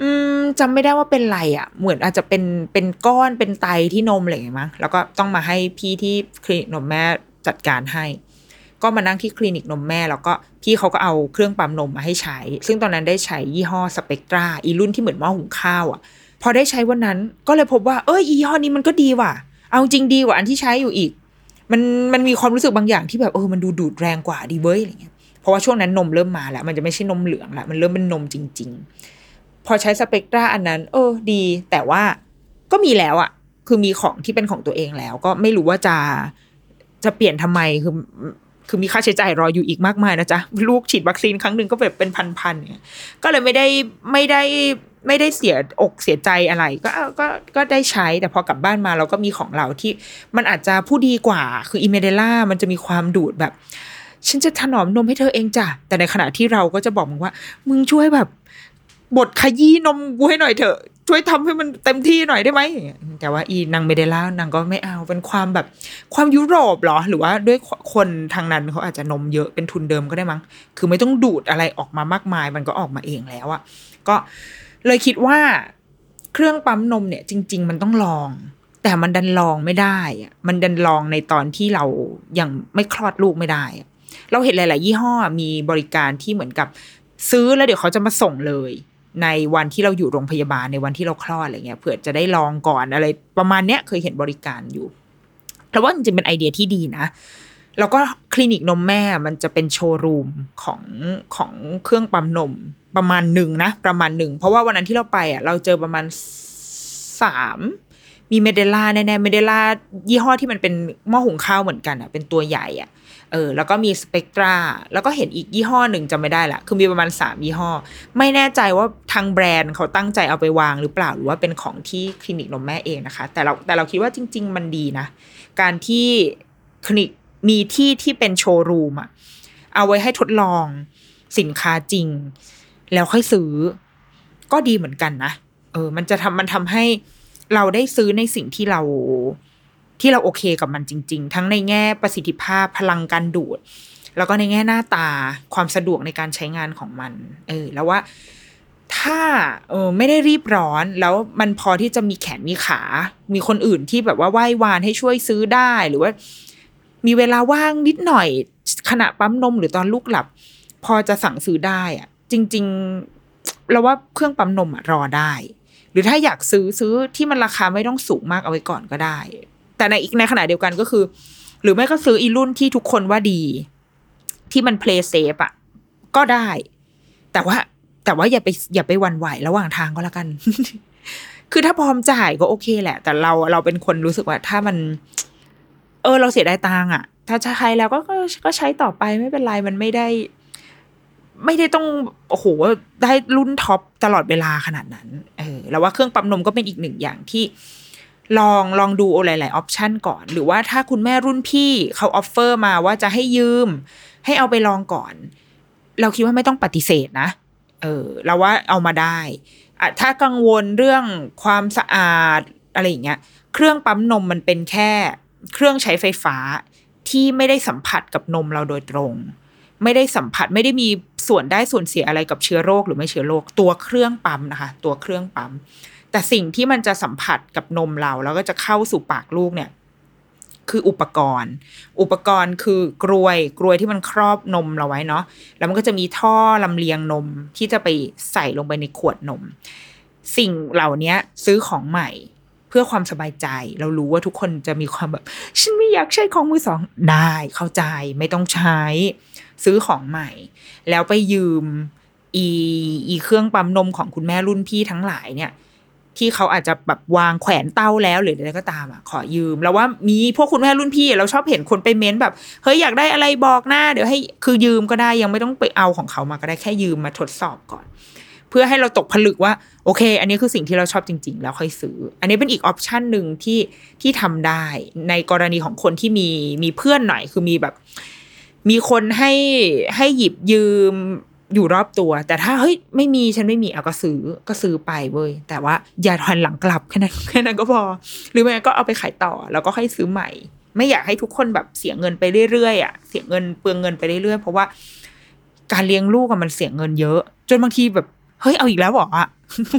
อืมจำไม่ได้ว่าเป็นไรอะ่ะ เหมือนอาจจะเป็นเป็นก้อนเป็นไตที่นมอะไรอย่างเงี้ยมั้งแล้วก็ต้องมาให้พี่ที่คลินิกนมแม่จัดการให้ ก็มานั่งที่คลินิกนมแม่ แล้วก็พี่เขาก็เอาเครื่องปั๊มนมมาให้ใช้ ซึ่งตอนนั้นได้ใช้ยี่ห้อสเปกตราอีรุ่นที่เหมือนหม้อหุงข้าวอะ่ะ พอได้ใช้วันนั้นก็เลยพบว่าเออยี่ห้อนี้มันก็ดีว่ะ เอาจริงดีกว่าอันที่ใช้อยู่อีก มันมันมีความรู้สึกบางอย่างที่แบบเออมันดูดูดแรงกว่าดีเว้ยอะไรเงี้ยเพราะว่าช่วงนั้นนมเริ่มมาแล้ว มันจะไม่ใช่นมเหลืองละมันเริ่มเป็นนมจริง ๆ พอใช้สเปกตราอันนั้น เออดี แต่ว่าก็มีแล้วอะ่ะคือมีของที่เป็นของตัวเองแล้ว ก็ไม่รู้ว่าจะจะเปลี่ยนทำไมคือคือมีค่าใช้จ่ายรออยู่อีกมากมายนะจ๊ะ ลูกฉีดวัคซีนครั้งหนึ่งก็แบบเป็นพันๆเนี่ยก็เลยไม่ได้ไม่ได้ ไม่ได้เสียอกเสียใจอะไร ก็ก็ก็ได้ใช้แต่พอกลับบ้านมาเราก็มีของเราที่มันอาจจะผู้ดีกว่า คืออิเมเดล่ามันจะมีความดูดแบบ ฉันจะถนอมนมให้เธอเองจ้ะแต่ในขณะที่เราก็จะบอกมึงว่า มึงช่วยแบบบดขยี้นมกูให้หน่อยเถอะช่วยทำให้มันเต็มที่หน่อยได้ไหม แต่ว่าอีนางเมเดล่านางก็ไม่เอาเป็นความแบบความยุโรปหรอ หรือว่าด้วยคนทางนั้นเขาอาจจะนมเยอะเป็นทุนเดิมก็ได้มั้ง คือไม่ต้องดูดอะไรออกมามากมาย มันก็ออกมาเองแล้วอะก็ เลยคิดว่าเครื่องปั๊มนมเนี่ย จริง ๆ มันต้องลอง แต่มันดันลองไม่ได้อะมันดันลองในตอนที่เรายังไม่คลอดลูกไม่ได้อะเราเห็นหลาย ๆ ยี่ห้อมีบริการที่เหมือนกับซื้อแล้วเดี๋ยวเขาจะมาส่งเลย ในวันที่เราอยู่โรงพยาบาลในวันที่เราคลอดอะไรเงี้ยเผื่อจะได้ลองก่อนอะไรประมาณเนี้ยเคยเห็นบริการอยู่แต่ว่าจริงๆเป็นไอเดียที่ดีนะ แล้วก็คลินิกนมแม่มันจะเป็นโชว์รูมของของเครื่องปั๊มนมประมาณหนึ่งนะประมาณหนึ่งเพราะว่าวันนั้นที่เราไปอะเราเจอประมาณสามมีเมเดล่าแน่ๆเมเดล่ายี่ห้อที่มันเป็นหม้อหุงข้าวเหมือนกันอะเป็นตัวใหญ่อะเออแล้วก็มีสเปกตราแล้วก็เห็นอีกยี่ห้อหนึ่งจำไม่ได้ละคือมีประมาณสามยี่ห้อ ไม่แน่ใจว่าทางแบรนด์เขาตั้งใจเอาไปวางหรือเปล่าหรือว่าเป็นของที่คลินิกนมแม่เองนะคะ แต่เราแต่เราคิดว่าจริง ๆ มันดีนะ การที่คลินิก มีที่ที่เป็นโชว์รูมอะเอาไว้ให้ทดลองสินค้าจริง แล้วค่อยซื้อ ก็ดีเหมือนกันนะเออ มันจะทำมันทำให้เราได้ซื้อในสิ่งที่เราที่เราโอเคกับมันจริง ๆ ทั้งในแง่ประสิทธิภาพพลังการดูด แล้วก็ในแง่หน้าตาความสะดวกในการใช้งานของมัน เออ แล้วว่าถ้าเออไม่ได้รีบร้อนแล้วมันพอที่จะมีแขนมีขา มีคนอื่นที่แบบว่าไหว้วานให้ช่วยซื้อได้หรือว่า มีเวลาว่างนิดหน่อยขณะปั๊มนมหรือตอนลูกหลับ พอจะสั่งซื้อได้อะจริง ๆ เราว่าเครื่องปั๊มนมอะรอได้ หรือถ้าอยากซื้อซื้อที่มันราคาไม่ต้องสูงมากเอาไว้ก่อนก็ได้ แต่ในอีกในขณะเดียวกันก็คือ หรือไม่ก็ซื้ออีรุ่นที่ทุกคนว่าดี ที่มันเพลย์เซฟอะก็ได้ แต่ว่า แต่ว่าอย่าไปอย่าไปหวั่นไหวระหว่างทางก็แล้วกัน คือถ้าพร้อมจ่ายก็โอเคแหละ แต่เราเราเป็นคนรู้สึกว่าถ้ามัน เออเราเสียดายตังค์อะถ้าใช้แล้วก็ก็ก็ใช้ต่อไปไม่เป็นไรมันไม่ได้ ไม่ได้ต้องโอ้โหได้รุ่น top ตลอดเวลาขนาดนั้นเออแล้วว่าเครื่องปั๊มนมก็เป็นอีกหนึ่งอย่างที่ลองลองดูหลายๆ option ก่อน หรือว่าถ้าคุณแม่รุ่นพี่เขา offer มาว่าจะให้ยืม ให้เอาไปลองก่อน เราคิดว่าไม่ต้องปฏิเสธนะ เออเราว่าเอามาได้อะถ้ากังวลเรื่องความสะอาดอะไรอย่างเงี้ย เครื่องปั๊มนมมันเป็นแค่ เครื่องใช้ไฟฟ้าที่ไม่ได้สัมผัสกับนมเราโดยตรง ไม่ได้สัมผัสไม่ได้มีส่วนได้ส่วนเสียอะไรกับเชื้อโรคหรือไม่เชื้อโรคตัวเครื่องปั๊มนะคะ ตัวเครื่องปั๊ม แต่สิ่งที่มันจะสัมผัสกับนมเราแล้วก็จะเข้าสู่ปากลูกเนี่ยคืออุปกรณ์ อุปกรณ์คือกรวยกรวยที่มันครอบนมเราไว้เนาะ แล้วมันก็จะมีท่อลำเลียงนมที่จะไปใส่ลงไปในขวดนม สิ่งเหล่านี้ซื้อของใหม่ เพื่อความสบายใจ เรารู้ว่าทุกคนจะมีความแบบฉันไม่อยากใช้ของมือสองได้เข้าใจไม่ต้องใช้ ซื้อของใหม่ แล้วไปยืมอีอีเครื่องปั๊มนมของคุณแม่รุ่นพี่ทั้งหลายเนี่ย ที่เขาอาจจะแบบวางแขวนเต้าแล้วหรืออะไรก็ตามอะขอยืม แล้วว่ามีพวกคุณแม่รุ่นพี่เราชอบเห็นคนไปเม้นแบบเฮ้ยอยากได้อะไรบอกหน้าเดี๋ยวให้คือยืมก็ได้ยังไม่ต้องไปเอาของเขามาก็ได้แค่ยืมมาทดสอบก่อน เพื่อให้เราตกผลึกว่า โอเค อันนี้คือสิ่งที่เราชอบจริง ๆ แล้วค่อยซื้อ อันนี้เป็นอีกออปชันหนึ่งที่ที่ทำได้ ในกรณีของคนที่มีมีเพื่อนหน่อยคือมีแบบ มีคนให้ให้หยิบยืมอยู่รอบตัว แต่ถ้าเฮ้ยไม่มีฉันไม่มีเอาก็ซื้อก็ซื้อไปเว้ยแต่ว่าอย่าทันหลังกลับแค่นั้นแค่นั้นก็พอ หรือไม่ก็เอาไปขายต่อแล้วก็ค่อยซื้อใหม่ ไม่อยากให้ทุกคนแบบเสียเงินไปเรื่อยๆอะเสียเงินเปลืองเงินไปเรื่อยๆเพราะว่าการเลี้ยงลูกอะมันเสียเงินเยอะ จนบางทีแบบ เฮ้ยเอาอีกแล้วหรออะ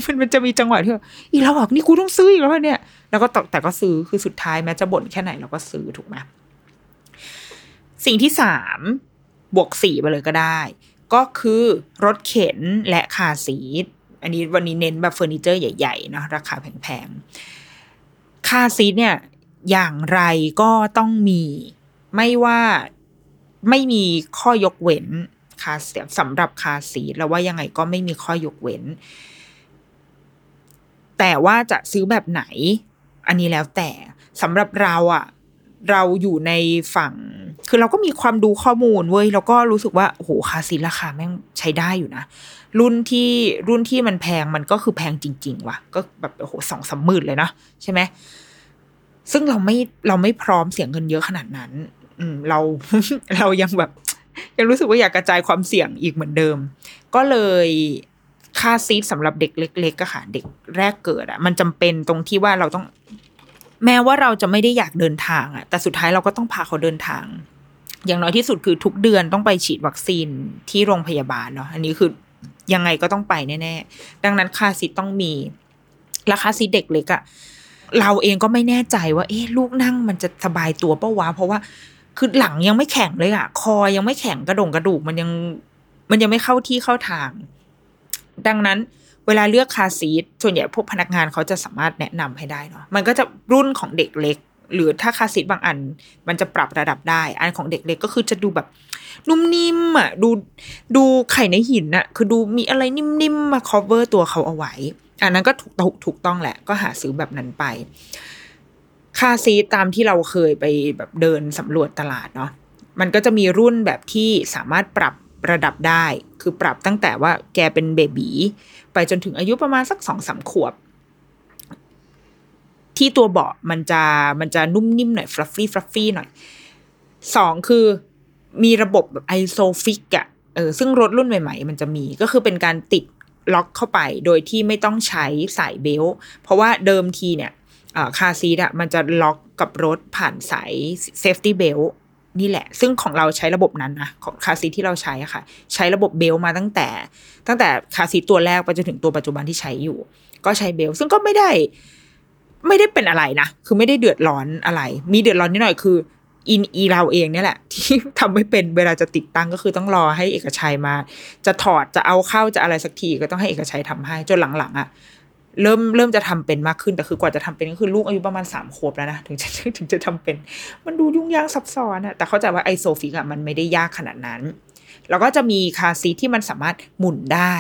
มันมันจะมีจังหวะที่แบบอีกแล้วหรอนี่กูต้องซื้ออีกแล้วเนี่ย แล้วก็ตแต่ก็ซื้อคือสุดท้ายแม้จะบ่นแค่ไหนเราก็ซื้อถูกไหมสิ่งที่สามบวกสี่ไปเลยก็ได้ ก็คือรถเข็นและคาซีทอันนี้วันนี้เน้นแบบเฟอร์นิเจอร์ใหญ่ๆเนาะราคาแพงๆคาซีทเนี่ยอย่างไรก็ต้องมีไม่ว่าไม่มีข้อยกเว้น คาเสียสำหรับคาซีแล้วว่ายังไงก็ไม่มีข้อยกเว้น แต่ว่าจะซื้อแบบไหน อันนี้แล้วแต่สำหรับเราอะเราอยู่ในฝั่ง คือเราก็มีความดูข้อมูลเว้ยแล้วก็รู้สึกว่าโอ้โหคาซีราคาแม่งใช้ได้อยู่นะ รุ่นที่รุ่นที่มันแพงมันก็คือแพงจริง ๆ ว่ะ ก็แบบโอ้โหสองสามหมื่นเลยนะใช่ไหมซึ่งเราไม่เราไม่พร้อมเสียงเงินเยอะขนาดนั้น อืมเราเรายังแบบ ยังรู้สึกว่าอยากกระจายความเสี่ยงอีกเหมือนเดิม ก็เลยค่าซีทสำหรับเด็กเล็กๆอะค่ะ เด็กแรกเกิดอะมันจำเป็นตรงที่ว่าเราต้อง แม้ว่าเราจะไม่ได้อยากเดินทางอะแต่สุดท้ายเราก็ต้องพาเขาเดินทาง อย่างน้อยที่สุดคือทุกเดือนต้องไปฉีดวัคซีนที่โรงพยาบาลเนาะอันนี้คือยังไงก็ต้องไปแน่ๆ ดังนั้นค่าซีทต้องมีราคาซีทเด็กเล็กอะเราเองก็ไม่แน่ใจว่า เอ๊ะลูกนั่งมันจะสบายตัวปะวะเพราะว่า คือหลังยังไม่แข็งเลยอะคอยังไม่แข็งกระดงกระดูกมันยังมันยังไม่เข้าที่เข้าทาง ดังนั้นเวลาเลือกคาซีทส่วนใหญ่พวกพนักงานเขาจะสามารถแนะนำให้ได้เนาะมันก็จะรุ่นของเด็กเล็ก หรือถ้าคาซีทบางอัน มันจะปรับระดับได้ อันของเด็กเล็กก็คือจะดูแบบ นุ่มนิ่มอะดูดูไข่ในหินอะ คือดูมีอะไรนิ่มๆมา cover ตัวเขาเอาไว้ อันนั้นก็ถูกถูกต้องแหละ ก็หาซื้อแบบนั้นไป คาซีตามที่เราเคยไปแบบเดินสำรวจตลาดเนาะมันก็จะมีรุ่นแบบที่สามารถปรับระดับได้ คือปรับตั้งแต่ว่าแกเป็น baby ไปจนถึงอายุประมาณสักสองสามขวบ ที่ตัวเบาะมันจะมันจะนุ่มนิ่มหน่อย fluffy fluffy หน่อยสองคือมีระบบแบบ ISOFIX อะเออซึ่งรถรุ่นใหม่ ๆ มันจะมีก็คือเป็นการติดล็อกเข้าไปโดยที่ไม่ต้องใช้สาย belt เพราะว่าเดิมทีเนี่ย car seat อะมันจะล็อกกับรถผ่านสาย safety belt นี่แหละ ซึ่งของเราใช้ระบบนั้นนะของ car seat ที่เราใช้อะค่ะ ใช้ระบบ belt มาตั้งแต่ ตั้งแต่ car seat ตัวแรกไปจนถึงตัวปัจจุบันที่ใช้อยู่ ก็ใช้ belt ซึ่งก็ไม่ได้ ไม่ได้เป็นอะไรนะ คือไม่ได้เดือดร้อนอะไร มีเดือดร้อนนิดหน่อยคืออินอีเราเองเนี่ยแหละ ที่ทำไม่เป็นเวลาจะติดตั้งก็คือต้องรอให้เอกชัยมา จะถอดจะเอาเข้าจะอะไรสักทีก็ต้องให้เอกชัยทำให้จนหลังๆอะ่ะ เริ่มเริ่มจะทำเป็นมากขึ้นแต่คือกว่าจะทำเป็นก็คือลูกอายุประมาณสามขวบแล้วนะถึงจะถึงจะทำเป็น มันดูยุ่งยากซับซ้อนอะแต่เข้าใจว่าไอโซฟิกอะมันไม่ได้ยากขนาดนั้น แล้วก็จะมีคาซีที่มันสามารถหมุนได้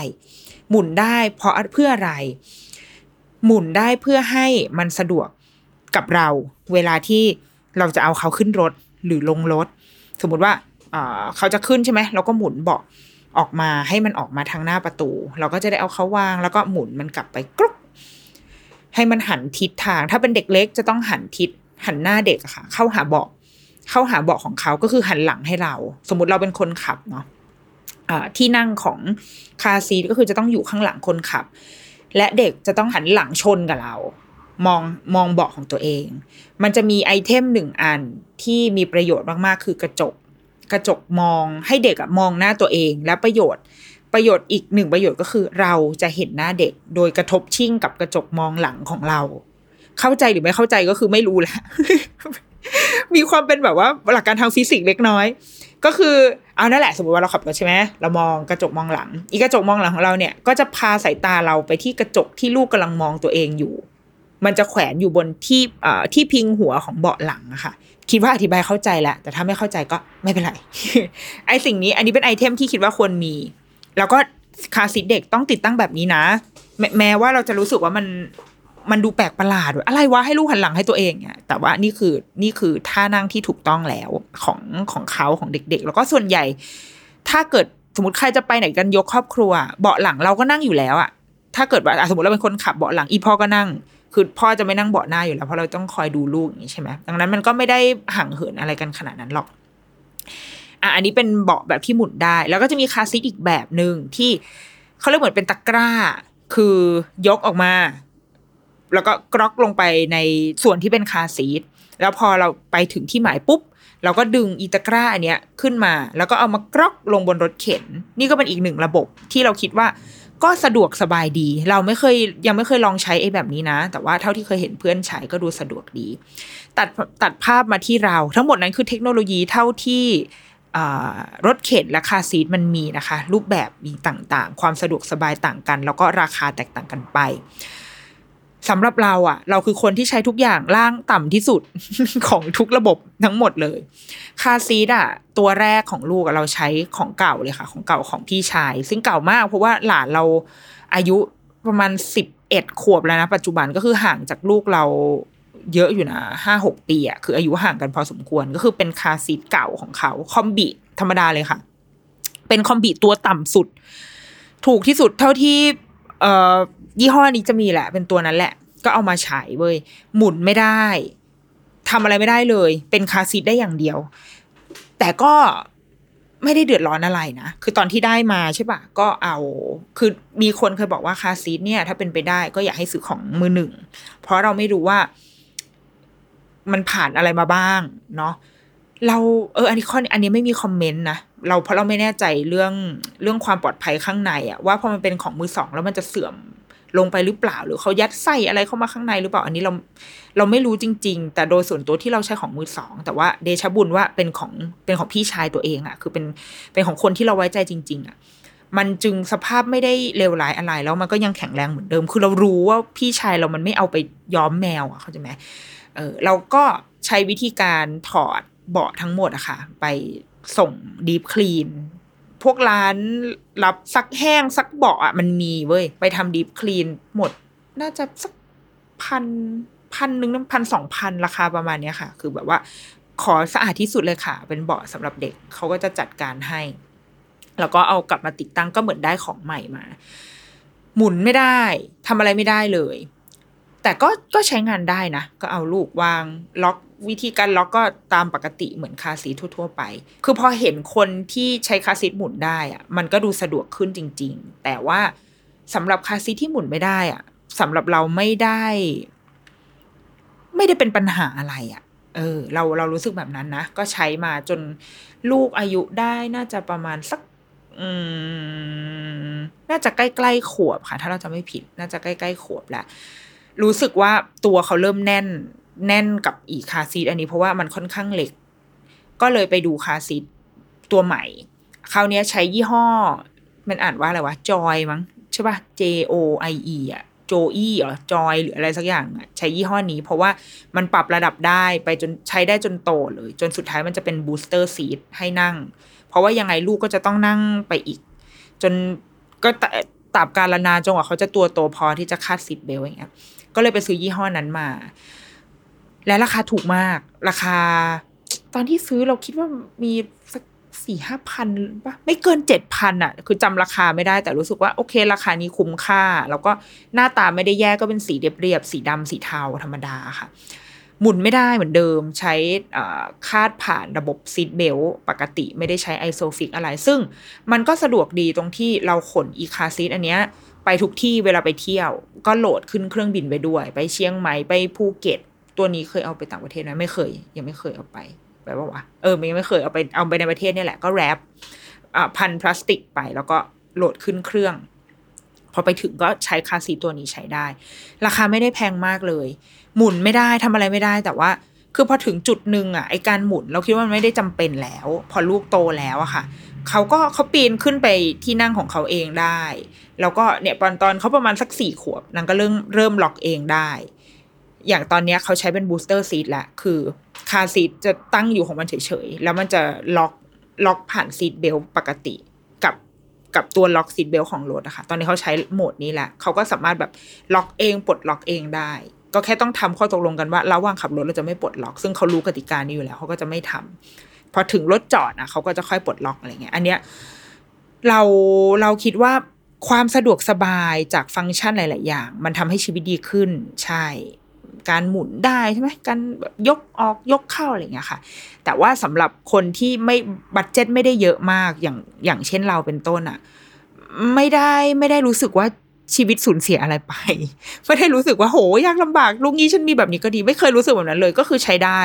หมุนได้เพราะเพื่ออะไร หมุนได้เพื่อให้มันสะดวกกับเรา เวลาที่เราจะเอาเขาขึ้นรถหรือลงรถ สมมุติว่าเขาจะขึ้นใช่ไหมเราก็หมุนเบาะออกมาให้มันออกมาทางหน้าประตู เราก็จะได้เอาเขาวาง แล้วก็หมุนมันกลับไปกรุ๊ป ให้มันหันทิศทาง ถ้าเป็นเด็กเล็กจะต้องหันทิศหันหน้าเด็กค่ะ เข้าหาเบาะเข้าหาเบาะของเขาก็คือหันหลังให้เรา สมมุติเราเป็นคนขับเนาะที่นั่งของคาซีก็คือจะต้องอยู่ข้างหลังคนขับ และเด็กจะต้องหันหลังชนกับเรา มองมองเบาะของตัวเอง มันจะมีไอเทมหนึ่งอันที่มีประโยชน์มากๆ คือกระจก กระจกมองให้เด็กอะมองหน้าตัวเอง และประโยชน์ ประโยชน์อีกหนึ่งประโยชน์ก็คือ เราจะเห็นหน้าเด็ก โดยกระทบชิ่งกับกระจกมองหลังของเรา เข้าใจหรือไม่เข้าใจก็คือไม่รู้แหละมีความเป็นแบบว่าหลักการทางฟิสิกส์เล็กน้อย ก็คือเอานั่นแหละสมมติว่าเราขับรถใช่ไหมเรามองกระจกมองหลัง อีกระจกมองหลังของเราเนี่ย ก็จะพาสายตาเราไปที่กระจกที่ลูกกำลังมองตัวเองอยู่ มันจะแขวนอยู่บนที่เอ่อที่พิงหัวของเบาะหลังอะค่ะ คิดว่าอธิบายเข้าใจแหละแต่ถ้าไม่เข้าใจก็ไม่เป็นไรไอสิ่งนี้อันนี้เป็นไอเทมที่คิดว่าควรมี แล้วก็คาสิเด็กต้องติดตั้งแบบนี้นะแม้ว่าเราจะรู้สึกว่ามันมันดูแปลกประหลาดอะไรวะให้ลูกหันหลังให้ตัวเองเนี่ยแต่ว่านี่คือนี่คือท่านั่งที่ถูกต้องแล้วของของเขาของเด็ก ๆ แล้วก็ส่วนใหญ่ ถ้าเกิดสมมติใครจะไปไหนกันยกครอบครัว เบาะหลังเราก็นั่งอยู่แล้วอะถ้าเกิดว่าสมมติเราเป็นคนขับเบาะหลังอีพ่อก็นั่ง คือพ่อจะไม่นั่งเบาะหน้าอยู่แล้วเพราะเราต้องคอยดูลูกอย่างนี้ใช่ไหมดังนั้นมันก็ไม่ได้ห่างเหินอะไรกันขนาดนั้นหรอก อะอันนี้เป็นเบาะแบบที่หมุนได้ แล้วก็จะมีคาซีทอีกแบบหนึ่งที่เขาเรียกเหมือนเป็นตะกร้า คือยกออกมา แล้วก็กรอกลงไปในส่วนที่เป็นคาซีทแล้วพอเราไปถึงที่หมายปุ๊บเราก็ดึงอีตะกร้าอันเนี้ยขึ้นมา แล้วก็เอามากรอกลงบนรถเข็น นี่ก็เป็นอีกหนึ่งระบบที่เราคิดว่าก็สะดวกสบายดี เราไม่เคยยังไม่เคยลองใช้ไอ้แบบนี้นะ แต่ว่าเท่าที่เคยเห็นเพื่อนใช้ก็ดูสะดวกดี ตัดตัดภาพมาที่เรา ทั้งหมดนั้นคือเทคโนโลยีเท่าที่ รถเข็นและคาซีทมันมีนะคะ รูปแบบมีต่างๆ ความสะดวกสบายต่างกัน แล้วก็ราคาแตกต่างกันไปสำหรับเราอะ่ะ เราคือคนที่ใช้ทุกอย่างล่างต่ำที่สุดของทุกระบบทั้งหมดเลย คาซีดอะตัวแรกของลูกเราใช้ของเก่าเลยค่ะ ของเก่าของพี่ชาย ซึ่งเก่ามากเพราะว่าหลานเราอายุประมาณสิบเอ็ดขวบแล้วนะ ปัจจุบันก็คือห่างจากลูกเรา เยอะอยู่นะห้าหกปีอะคืออายุห่างกันพอสมควรก็คือเป็นคาซีทเก่าของเขา คอมบิธรรมดาเลยค่ะ เป็นคอมบิตัวต่ำสุด ถูกที่สุดเท่าที่เอ่อยี่ห้อนี้จะมีแหละ เป็นตัวนั้นแหละ ก็เอามาฉายเว้ยหมุนไม่ได้ทำอะไรไม่ได้เลย เป็นคาซีทได้อย่างเดียว แต่ก็ไม่ได้เดือดร้อนอะไรนะ คือตอนที่ได้มาใช่ปะก็เอา คือมีคนเคยบอกว่าคาซีทเนี่ย ถ้าเป็นไปได้ก็อยากให้ซื้อของมือหนึ่ง เพราะเราไม่รู้ว่า มันผ่านอะไรมาบ้าง เนาะเราเอออันนี้ข้ออันนี้ไม่มีคอมเมนต์นะเราเพราะเราไม่แน่ใจเรื่องเรื่องความปลอดภัยข้างในอะว่าพอมันเป็นของมือสองแล้วมันจะเสื่อมลงไปหรือเปล่า หรือเขายัดไส้อะไรเข้ามาข้างในหรือเปล่า อันนี้เราเราไม่รู้จริง ๆ แต่โดยส่วนตัวที่เราใช้ของมือสอง แต่ว่าเดชบุญว่าเป็นของเป็นของพี่ชายตัวเองอะคือเป็นเป็นของคนที่เราไว้ใจจริง ๆอะมันจึงสภาพไม่ได้เลวร้ายอะไรแล้วมันก็ยังแข็งแรงเหมือนเดิม คือเรารู้ว่าพี่ชายเรามันไม่เอาไปย้อมแมวอะเข้าใจไหม เออเราก็ใช้วิธีการถอดเบาะทั้งหมดอะค่ะ ไปส่งดีฟคลีนพวกร้านรับซักแห้งซักเบาะอะมันมีเว้ย ไปทำดีฟคลีนหมด น่าจะสักพันพันหนึ่งพันสองพันราคาประมาณเนี้ยค่ะ คือแบบว่า ขอสะอาดที่สุดเลยค่ะ เป็นเบาะสำหรับเด็กเขาก็จะจัดการให้ แล้วก็เอากลับมาติดตั้งก็เหมือนได้ของใหม่มา หมุนไม่ได้ทำอะไรไม่ได้เลย แต่ก็ก็ใช้งานได้นะ ก็เอาลูกวางล็อกวิธีการล็อกก็ตามปกติเหมือนคาซีทั่ว ๆ ไป คือพอเห็นคนที่ใช้คาซีหมุนได้อะมันก็ดูสะดวกขึ้นจริง ๆ แต่ว่าสำหรับคาซีที่หมุนไม่ได้อะสำหรับเราไม่ได้ ไม่ได้เป็นปัญหาอะไรอะเออ เราเรารู้สึกแบบนั้นนะ ก็ใช้มาจนลูกอายุได้น่าจะประมาณสักอืมน่าจะใกล้ๆขวบค่ะ ถ้าเราจะไม่ผิด น่าจะใกล้ๆขวบแล้ว รู้สึกว่าตัวเขาเริ่มแน่นแน่นกับอี car seat อันนี้เพราะว่ามันค่อนข้างเล็ก ก็เลยไปดู car seat ตัวใหม่คราวนี้ใช้ยี่ห้อ มันอ่านว่าอะไรวะ Joy มั้งใช่ป่ะ J O I E อะโจอี้เหรอจอยหรืออะไรสักอย่างอะใช้ยี่ห้อนี้เพราะว่ามันปรับระดับได้ไปจนใช้ได้จนโตเลย จนสุดท้ายมันจะเป็น booster seat ให้นั่ง เพราะว่ายังไงลูกก็จะต้องนั่งไปอีก จนก็ตตาบการละนานจนกว่าเขาจะตัวโตพอที่จะคาด seat belt อย่างเงี้ย ก็เลยไปซื้อยี่ห้อนั้นมา และราคาถูกมาก ราคา ตอนที่ซื้อเราคิดว่ามีสักสี่ห้าพันปะไม่เกินเจ็ดพันอะ คือจำราคาไม่ได้แต่รู้สึกว่าโอเค ราคานี้คุ้มค่า แล้วก็หน้าตาไม่ได้แย่ก็เป็นสีเรียบๆสีดำสีเทาธรรมดาค่ะ หมุนไม่ได้เหมือนเดิมใช้คาดผ่านระบบ seat beltปกติไม่ได้ใช้ ISOFIX อะไร ซึ่งมันก็สะดวกดีตรงที่เราขนอี car seat อันเนี้ย ไปทุกที่เวลาไปเที่ยว ก็ load ขึ้นเครื่องบินไปด้วย ไปเชียงใหม่ไปภูเก็ต ตัวนี้เคยเอาไปต่างประเทศไหมไม่เคย ยังไม่เคยเอาไปไปว่าวะเออยังไม่เคยเอาไปเอาไปในประเทศนี่แหละก็ wrap พันพลาสติกไปแล้วก็ load ขึ้นเครื่อง พอไปถึงก็ใช้ car seat ตัวนี้ใช้ได้ ราคาไม่ได้แพงมากเลย หมุนไม่ได้ทำอะไรไม่ได้แต่ว่าคือพอถึงจุดหนึ่งอะไอ้การหมุนเราคิดว่ามันไม่ได้จำเป็นแล้ว พอลูกโตแล้วอะค่ะ เขาก็เขาปีนขึ้นไปที่นั่งของเขาเองได้ แล้วก็เนี่ยตอนตอนเขาประมาณสักสี่ขวบนางก็เริ่มเริ่มล็อกเองได้ อย่างตอนนี้เขาใช้เป็น booster seat แหละคือ car seat จะตั้งอยู่ของมันเฉยๆ แล้วมันจะ lock lock ผ่าน seat belt ปกติกับกับตัว lock seat belt ของรถอะค่ะตอนนี้เขาใช้โหมดนี้แหละเขาก็สามารถแบบล็อกเองปลดล็อกเองได้ ก็แค่ต้องทำข้อตกลงกันว่าระหว่างขับรถเราจะไม่ปลดล็อก ซึ่งเขารู้กติกานี้อยู่แล้วเขาก็จะไม่ทำพอถึงรถจอดอะเขาก็จะค่อยปลดล็อกอะไรเงี้ย อันเนี้ยเราเราคิดว่า ความสะดวกสบายจากฟังก์ชันหลาย ๆ อย่าง มันทำให้ชีวิตดีขึ้น ใช่ การหมุนได้ใช่ไหมการยกออกยกเข้าอะไรเงี้ยค่ะ แต่ว่าสำหรับคนที่ไม่บัตเจ็ตไม่ได้เยอะมากอย่างอย่างเช่นเราเป็นต้นอะไม่ได้ไม่ได้รู้สึกว่าชีวิตสูญเสียอะไรไป ไม่ได้รู้สึกว่าโหยากลำบากลูกนี้ฉันมีแบบนี้ก็ดี ไม่เคยรู้สึกแบบนั้นเลย ก็คือใช้ได้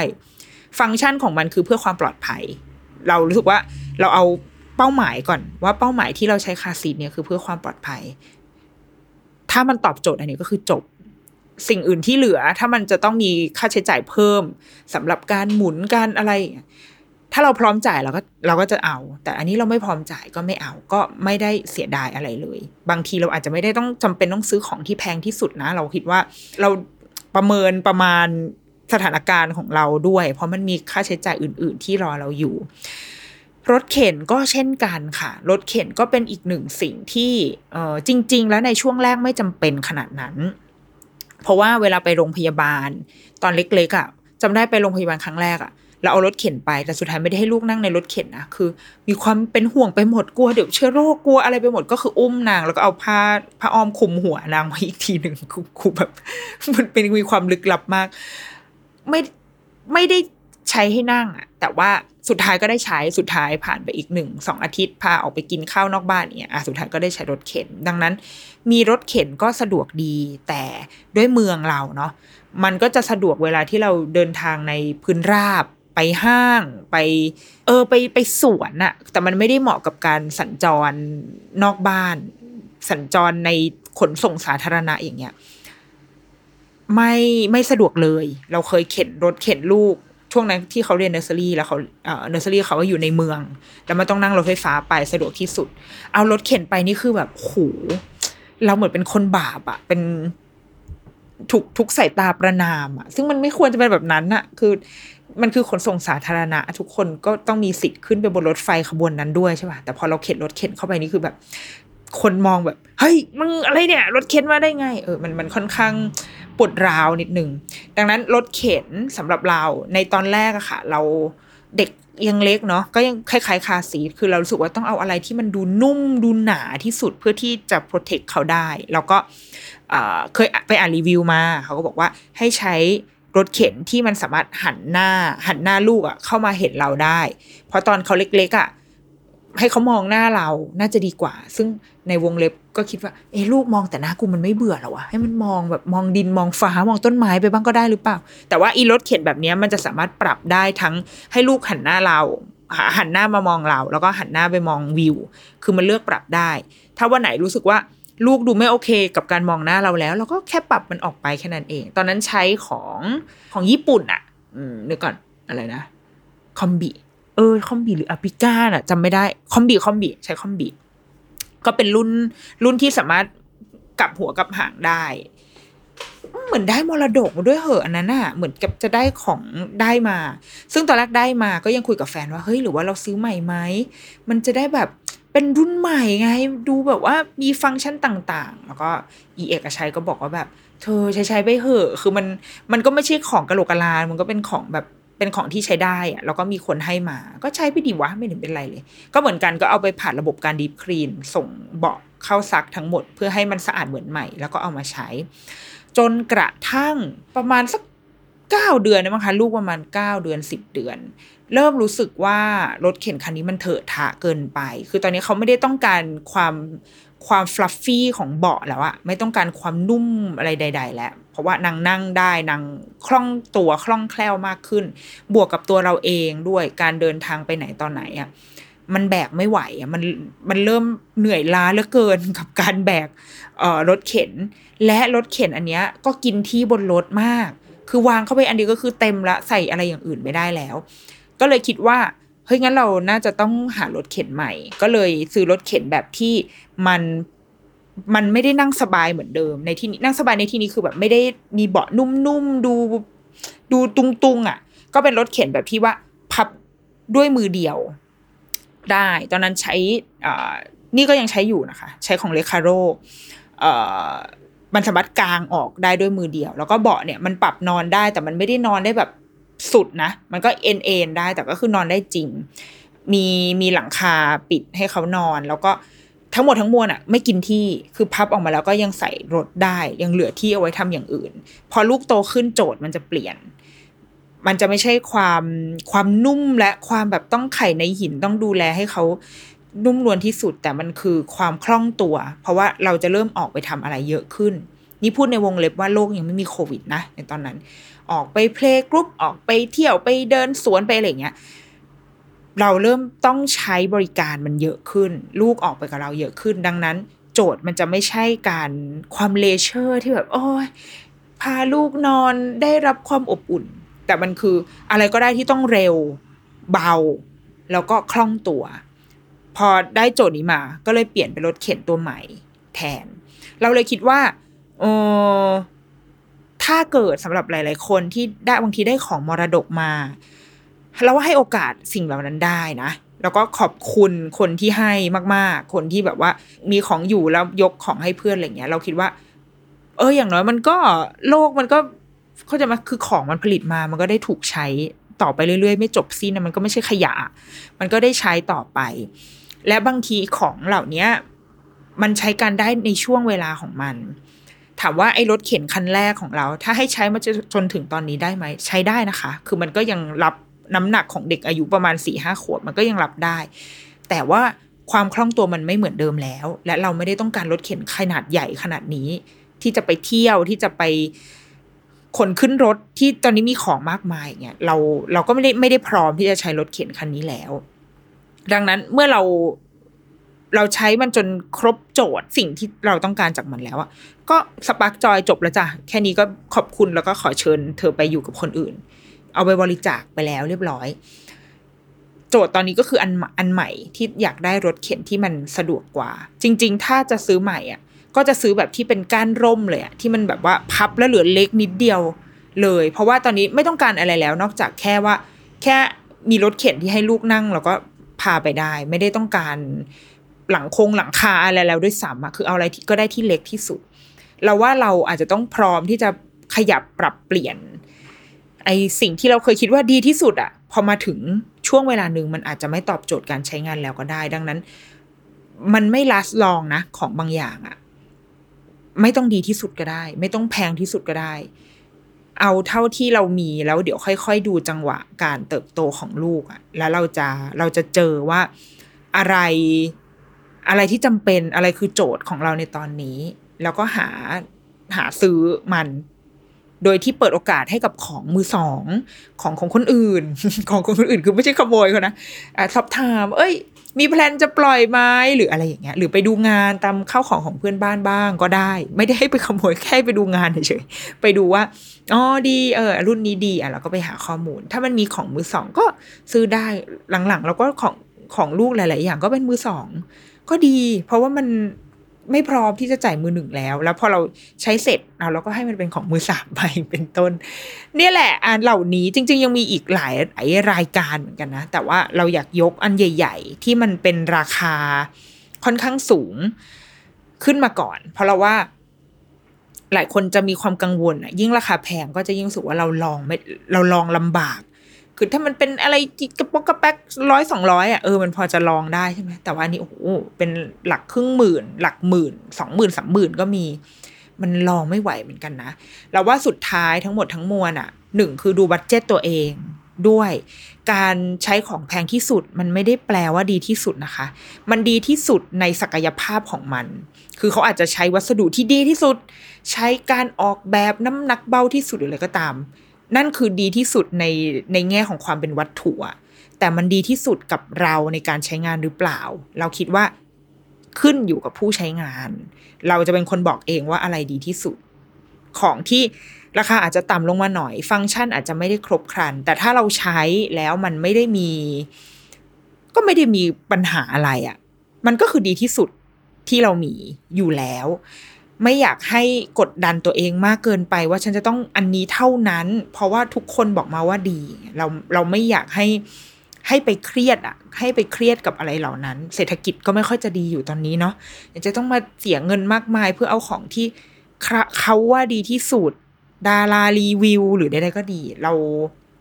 ฟังก์ชันของมันคือเพื่อความปลอดภัย เรารู้สึกว่าเราเอา เป้าหมายก่อนว่าเป้าหมายที่เราใช้คาซีทเนี่ยคือเพื่อความปลอดภัย ถ้ามันตอบโจทย์อันนี้ก็คือจบ สิ่งอื่นที่เหลือ ถ้ามันจะต้องมีค่าใช้จ่ายเพิ่มสำหรับการหมุนการอะไร ถ้าเราพร้อมจ่ายเราก็เราก็จะเอา แต่อันนี้เราไม่พร้อมจ่ายก็ไม่เอา ก็ไม่ได้เสียดายอะไรเลย บางทีเราอาจจะไม่ได้ต้องจำเป็นต้องซื้อของที่แพงที่สุดนะ เราคิดว่าเราประเมินประมาณสถานการณ์ของเราด้วย เพราะมันมีค่าใช้จ่ายอื่น ๆ ที่รอเราอยู่ รถเข็นก็เช่นกันค่ะ รถเข็นก็เป็นอีกหนึ่งสิ่งที่จริง ๆ แล้วในช่วงแรกไม่จำเป็นขนาดนั้น เพราะว่าเวลาไปโรงพยาบาล ตอนเล็กๆอะ่ะจำได้ไปโรงพยาบาลครั้งแรกอะ่ะเราเอารถเข็นไปแต่สุดท้ายไม่ได้ให้ลูกนั่งในรถเข็นนะคือ มีความเป็นห่วงไปหมดกลัวเดี๋ยวเชื้อโรคกลัวอะไรไปหมดก็คืออุ้มนาง แล้วก็เอาผ้าผ้าอ้อมคลุมหัวนางมาอีกทีหนึ่งคือแบบมันเป็นมีความลึกลับมาก ไม่ไม่ได้ใช้ให้นั่งอะแต่ว่า สุดท้ายก็ได้ใช้สุดท้ายผ่านไปอีกหนึ่งสองอาทิตย์พาออกไปกินข้าวนอกบ้านเนี่ยอะสุดท้ายก็ได้ใช้รถเข็น ดังนั้น มีรถเข็นก็สะดวกดี แต่ด้วยเมืองเราเนาะมันก็จะสะดวกเวลาที่เราเดินทางในพื้นราบไปห้างไป เออไปไปสวนอะแต่มันไม่ได้เหมาะกับการสัญจรนอกบ้าน สัญจรในขนส่งสาธารณะอย่างเงี้ยไม่ไม่สะดวกเลย เราเคยเข็นรถเข็นลูก ช่วงนั้นที่เขาเรียนเนอร์เซอรี่แล้วเขาเนอร์เซอรี่เขาว่าอยู่ในเมือง แล้วมันต้องนั่งรถไฟฟ้าไปสะดวกที่สุด เอารถเข็นไปนี่คือแบบโหเราเหมือนเป็นคนบาปอะเป็นถูกทุกสายตาประนามอะซึ่งมันไม่ควรจะเป็นแบบนั้นอะคือ มันคือขนส่งสาธารณะ ทุกคนก็ต้องมีสิทธิ์ขึ้นไปบนรถไฟขบวนนั้นด้วยใช่ป่ะแต่พอเราเข็นรถเข็นเข้าไปนี่คือแบบ คนมองแบบ เฮ้ยมึงอะไรเนี่ย รถเข็นมาได้ไง เออมันมันค่อนข้าง ปวดร้าวนิดนึงดังนั้นรถเข็นสำหรับเราในตอนแรกอะค่ะ เราเด็กยังเล็กเนาะก็ยังคล้ายๆคาซีทคือเรารู้สึกว่าต้องเอาอะไรที่มันดูนุ่มดูหนาที่สุดเพื่อที่จะโปรเทคเขาได้ แล้วก็เคยไปอ่านรีวิวมา เขาก็บอกว่าให้ใช้รถเข็นที่มันสามารถหันหน้าหันหน้าลูกอะเข้ามาเห็นเราได้ เพราะตอนเขาเล็กๆอะให้เขามองหน้าเราน่าจะดีกว่า ซึ่ง ในวงเล็บก็คิดว่า เอ้ลูกมองแต่หน้ากูมันไม่เบื่อหรอวะให้มันมองแบบมองดินมองฟ้ามองต้นไม้ไปบ้างก็ได้หรือเปล่า แต่ว่าอีรถเข็นแบบนี้มันจะสามารถปรับได้ทั้งให้ลูกหันหน้าเราหันหน้ามามองเรา แล้วก็หันหน้าไปมองวิว คือมันเลือกปรับได้ ถ้าวันไหนรู้สึกว่าลูกดูไม่โอเคกับการมองหน้าเราแล้ว เราก็แค่ปรับมันออกไปแค่นั้นเอง ตอนนั้นใช้ของของญี่ปุ่นอะอืมเดี๋ยวก่อนอะไรนะคอมบิเออคอมบิหรืออพิก้าน่ะจำไม่ได้คอมบิคอมบิใช้คอมบิ ก็เป็นรุ่นรุ่นที่สามารถกลับหัวกลับหางได้ เหมือนได้มรดกมาด้วยเหอะอันนั้นน่ะ เหมือนกับจะได้ของได้มา ซึ่งตอนแรกได้มาก็ยังคุยกับแฟนว่าเฮ้ยหรือว่าเราซื้อใหม่ไหมมันจะได้แบบเป็นรุ่นใหม่ไง ดูแบบว่ามีฟังก์ชันต่างๆ แล้วก็อีเอกชัยก็บอกว่าแบบ เธอใช้ใช้ไปเหอะ คือมันมันก็ไม่ใช่ของกระโหลกกะลา มันก็เป็นของแบบ เป็นของที่ใช้ได้อะแล้วก็มีคนให้มา ก็ใช้ไปดีวะไม่เห็นเป็นไรเลย ก็เหมือนกันก็เอาไปผ่านระบบการดีฟคลีน ส่งเบาะเข้าซักทั้งหมด เพื่อให้มันสะอาดเหมือนใหม่ แล้วก็เอามาใช้ จนกระทั่งประมาณสักเก้าเดือนนะมั้งคะลูกประมาณเก้าเดือนสิบเดือน เริ่มรู้สึกว่ารถเข็นคันนี้มันเถอะทะเกินไป คือตอนนี้เขาไม่ได้ต้องการความ ความฟลัฟฟี่ของเบาะแล้วอะไม่ต้องการความนุ่มอะไรใด ๆ แล้ว เพราะว่านางนั่งได้นางคล่องตัวคล่องแคล่วมากขึ้น บวกกับตัวเราเองด้วยการเดินทางไปไหนตอนไหนอะมันแบกไม่ไหวอะมันมันเริ่มเหนื่อยล้าเหลือเกินกับการแบกเอ่อรถเข็น และรถเข็นอันเนี้ยก็กินที่บนรถมาก คือวางเข้าไปอันเดียวก็คือเต็มละใส่อะไรอย่างอื่นไม่ได้แล้ว ก็เลยคิดว่า เฮ้ยงั้นเราน่าจะต้องหารถเข็นใหม่ ก็เลยซื้อรถเข็นแบบที่มันมันไม่ได้นั่งสบายเหมือนเดิม ในที่นี้นั่งสบายในที่นี้คือแบบไม่ได้มีเบาะนุ่มๆดูดูตุงๆอะ ก็เป็นรถเข็นแบบที่ว่าพับด้วยมือเดียว ได้ ตอนนั้นใช้อ่านี่ก็ยังใช้อยู่นะคะ ใช้ของเลคาโรเอ่มันสามารถกางออกได้ด้วยมือเดียว แล้วก็เบาะเนี่ยมันปรับนอนได้แต่มันไม่ได้นอนได้แบบ สุดนะ มันก็เอ็นเอ็นได้แต่ก็คือนอนได้จริง มีมีหลังคาปิดให้เขานอน แล้วก็ทั้งหมดทั้งมวลอะไม่กินที่คือพับออกมาแล้วก็ยังใส่รถได้ ยังเหลือที่เอาไว้ทำอย่างอื่น พอลูกโตขึ้นโจทย์มันจะเปลี่ยน มันจะไม่ใช่ความความนุ่มและความแบบต้องไข่ในหินต้องดูแลให้เขานุ่มนวลที่สุดแต่มันคือความคล่องตัว เพราะว่าเราจะเริ่มออกไปทำอะไรเยอะขึ้น นี่พูดในวงเล็บว่าโลกยังไม่มีโควิดนะในตอนนั้น ออกไป playgroup ออกไปเที่ยวไปเดินสวนไปอะไรเงี้ยเราเริ่มต้องใช้บริการมันเยอะขึ้น ลูกออกไปกับเราเยอะขึ้น ดังนั้น โจทย์มันจะไม่ใช่การความเลเชอร์ที่แบบ โอ้ยพาลูกนอนได้รับความอบอุ่น แต่มันคืออะไรก็ได้ที่ต้องเร็วเบา แล้วก็คล่องตัว พอได้โจทย์นี้มา ก็เลยเปลี่ยนเป็นรถเข็นตัวใหม่ แทน เราเลยคิดว่าเออ ถ้าเกิดสำหรับหลาย ๆ คนที่ได้บางทีได้ของมรดกมาเราว่าให้โอกาสสิ่งเหล่านั้นได้นะ แล้วก็ขอบคุณคนที่ให้มาก ๆ คนที่แบบว่า มีของอยู่แล้วยกของให้เพื่อนอะไรเงี้ย เราคิดว่า เอออย่างน้อยมันก็โลกมันก็เขาจะมาคือของมันผลิตมา มันก็ได้ถูกใช้ต่อไปเรื่อย ๆ ไม่จบสิ้นนะมันก็ไม่ใช่ขยะ มันก็ได้ใช้ต่อไป และบางทีของเหล่านี้มันใช้การได้ในช่วงเวลาของมัน ถามว่าไอ้รถเข็นคันแรกของเรา ถ้าให้ใช้มาจนถึงตอนนี้ได้ไหมใช้ได้นะคะ คือมันก็ยังรับน้ำหนักของเด็กอายุประมาณสี่ห้าขวบมันก็ยังรับได้ แต่ว่าความคล่องตัวมันไม่เหมือนเดิมแล้ว และเราไม่ได้ต้องการรถเข็นขนาดใหญ่ขนาดนี้ ที่จะไปเที่ยวที่จะไปขนขึ้นรถที่ตอนนี้มีของมากมายเงี้ยเราเราก็ไม่ได้ไม่ได้พร้อมที่จะใช้รถเข็นคันนี้แล้ว ดังนั้นเมื่อเรา เราใช้มันจนครบโจทย์สิ่งที่เราต้องการจากมันแล้วอะก็สปาร์กจอยจบแล้วจ้ะแค่นี้ก็ขอบคุณแล้วก็ขอเชิญ เธอไปอยู่กับคนอื่น เอาไปบริจาคไปแล้วเรียบร้อย โจทย์ตอนนี้ก็คืออันอันใหม่ที่อยากได้รถเข็นที่มันสะดวกกว่า จริง ๆ ถ้าจะซื้อใหม่อะ ก็จะซื้อแบบที่เป็นก้านร่มเลยอะที่มันแบบว่าพับแล้วเหลือเล็กนิดเดียวเลย เพราะว่าตอนนี้ไม่ต้องการอะไรแล้ว นอกจากแค่ว่า แค่มีรถเข็นที่ให้ลูกนั่ง แล้วก็พาไปได้ ไม่ได้ต้องการ หลังคงหลังคาอะไรแล้วด้วยซ้ำอะคือเอาอะไรก็ได้ที่เล็กที่สุด เราว่าเราอาจจะต้องพร้อมที่จะขยับปรับเปลี่ยน ไอสิ่งที่เราเคยคิดว่าดีที่สุดอะพอมาถึงช่วงเวลาหนึ่งมันอาจจะไม่ตอบโจทย์การใช้งานแล้วก็ได้ ดังนั้น มันไม่ลัสลองนะ ของบางอย่างอะไม่ต้องดีที่สุดก็ได้ ไม่ต้องแพงที่สุดก็ได้ เอาเท่าที่เรามีแล้วเดี๋ยวค่อย ๆ ดูจังหวะการเติบโตของลูกอะแล้วเราจะเราจะเจอว่าอะไร อะไรที่จำเป็นอะไรคือโจทย์ของเราในตอนนี้ แล้วก็หาหาซื้อมัน โดยที่เปิดโอกาสให้กับของมือสอง ของของคนอื่น ของคนอื่นคือไม่ใช่ขโมยเขานะอะสอบถาม เอ้ย มีแพลนจะปล่อยไหมหรืออะไรอย่างเงี้ย หรือไปดูงานตามเข้าของของเพื่อนบ้านบ้างก็ได้ ไม่ได้ให้ไปขโมยแค่ไปดูงานเฉยๆไปดูว่าอ๋อดีเออรุ่นนี้ดีอะเราก็ไปหาข้อมูล ถ้ามันมีของมือสองก็ซื้อได้หลังๆเราก็ของของลูกหลาย ๆ อย่างก็เป็นมือสอง ก็ดี เพราะว่ามันไม่พร้อมที่จะจ่ายมือหนึ่งแล้ว แล้วพอเราใช้เสร็จเราเราก็ให้มันเป็นของมือสามไปเป็นต้น เนี่ยแหละอันเหล่านี้จริง ๆ ยังมีอีกหลายหลายรายการเหมือนกันนะ แต่ว่าเราอยากยกอันใหญ่ ๆ ที่มันเป็นราคาค่อนข้างสูงขึ้นมาก่อน เพราะเราว่า หลายคนจะมีความกังวลอะยิ่งราคาแพงก็จะยิ่งรู้สึกว่าเราลองไม่เราลองลำบาก คือถ้ามันเป็นอะไรกระปกกระแป๊กร้อยสองร้อยอะเออมันพอจะลองได้ใช่ไหมแต่ว่าอันนี้โอ้โหเป็นหลักครึ่งหมื่น หลักหมื่นสองหมื่นสามหมื่นก็มี มันลองไม่ไหวเหมือนกันนะเราว่าสุดท้ายทั้งหมดทั้งมวลอะหนึ่งคือดูบัตเจตตัวเองด้วย การใช้ของแพงที่สุดมันไม่ได้แปลว่าดีที่สุดนะคะ มันดีที่สุดในศักยภาพของมัน คือเขาอาจจะใช้วัสดุที่ดีที่สุด ใช้การออกแบบน้ำหนักเบาที่สุดหรืออะไรก็ตาม นั่นคือดีที่สุดในในแง่ของความเป็นวัตถุอะแต่มันดีที่สุดกับเราในการใช้งานหรือเปล่า เราคิดว่าขึ้นอยู่กับผู้ใช้งาน เราจะเป็นคนบอกเองว่าอะไรดีที่สุด ของที่ราคาอาจจะต่ำลงมาหน่อย ฟังก์ชันอาจจะไม่ได้ครบครัน แต่ถ้าเราใช้แล้วมันไม่ได้มี ก็ไม่ได้มีปัญหาอะไรอะ่ะ มันก็คือดีที่สุดที่เรามีอยู่แล้ว ไม่อยากให้กดดันตัวเองมากเกินไปว่าฉันจะต้องอันนี้เท่านั้น เพราะว่าทุกคนบอกมาว่าดี เราเราไม่อยากให้ให้ไปเครียดอะให้ไปเครียดกับอะไรเหล่านั้น เศรษฐกิจก็ไม่ค่อยจะดีอยู่ตอนนี้เนาะจะต้องมาเสียเงินมากมายเพื่อเอาของที่เขาว่าดีที่สุดดารารีวิว หรือใดๆก็ดี เรา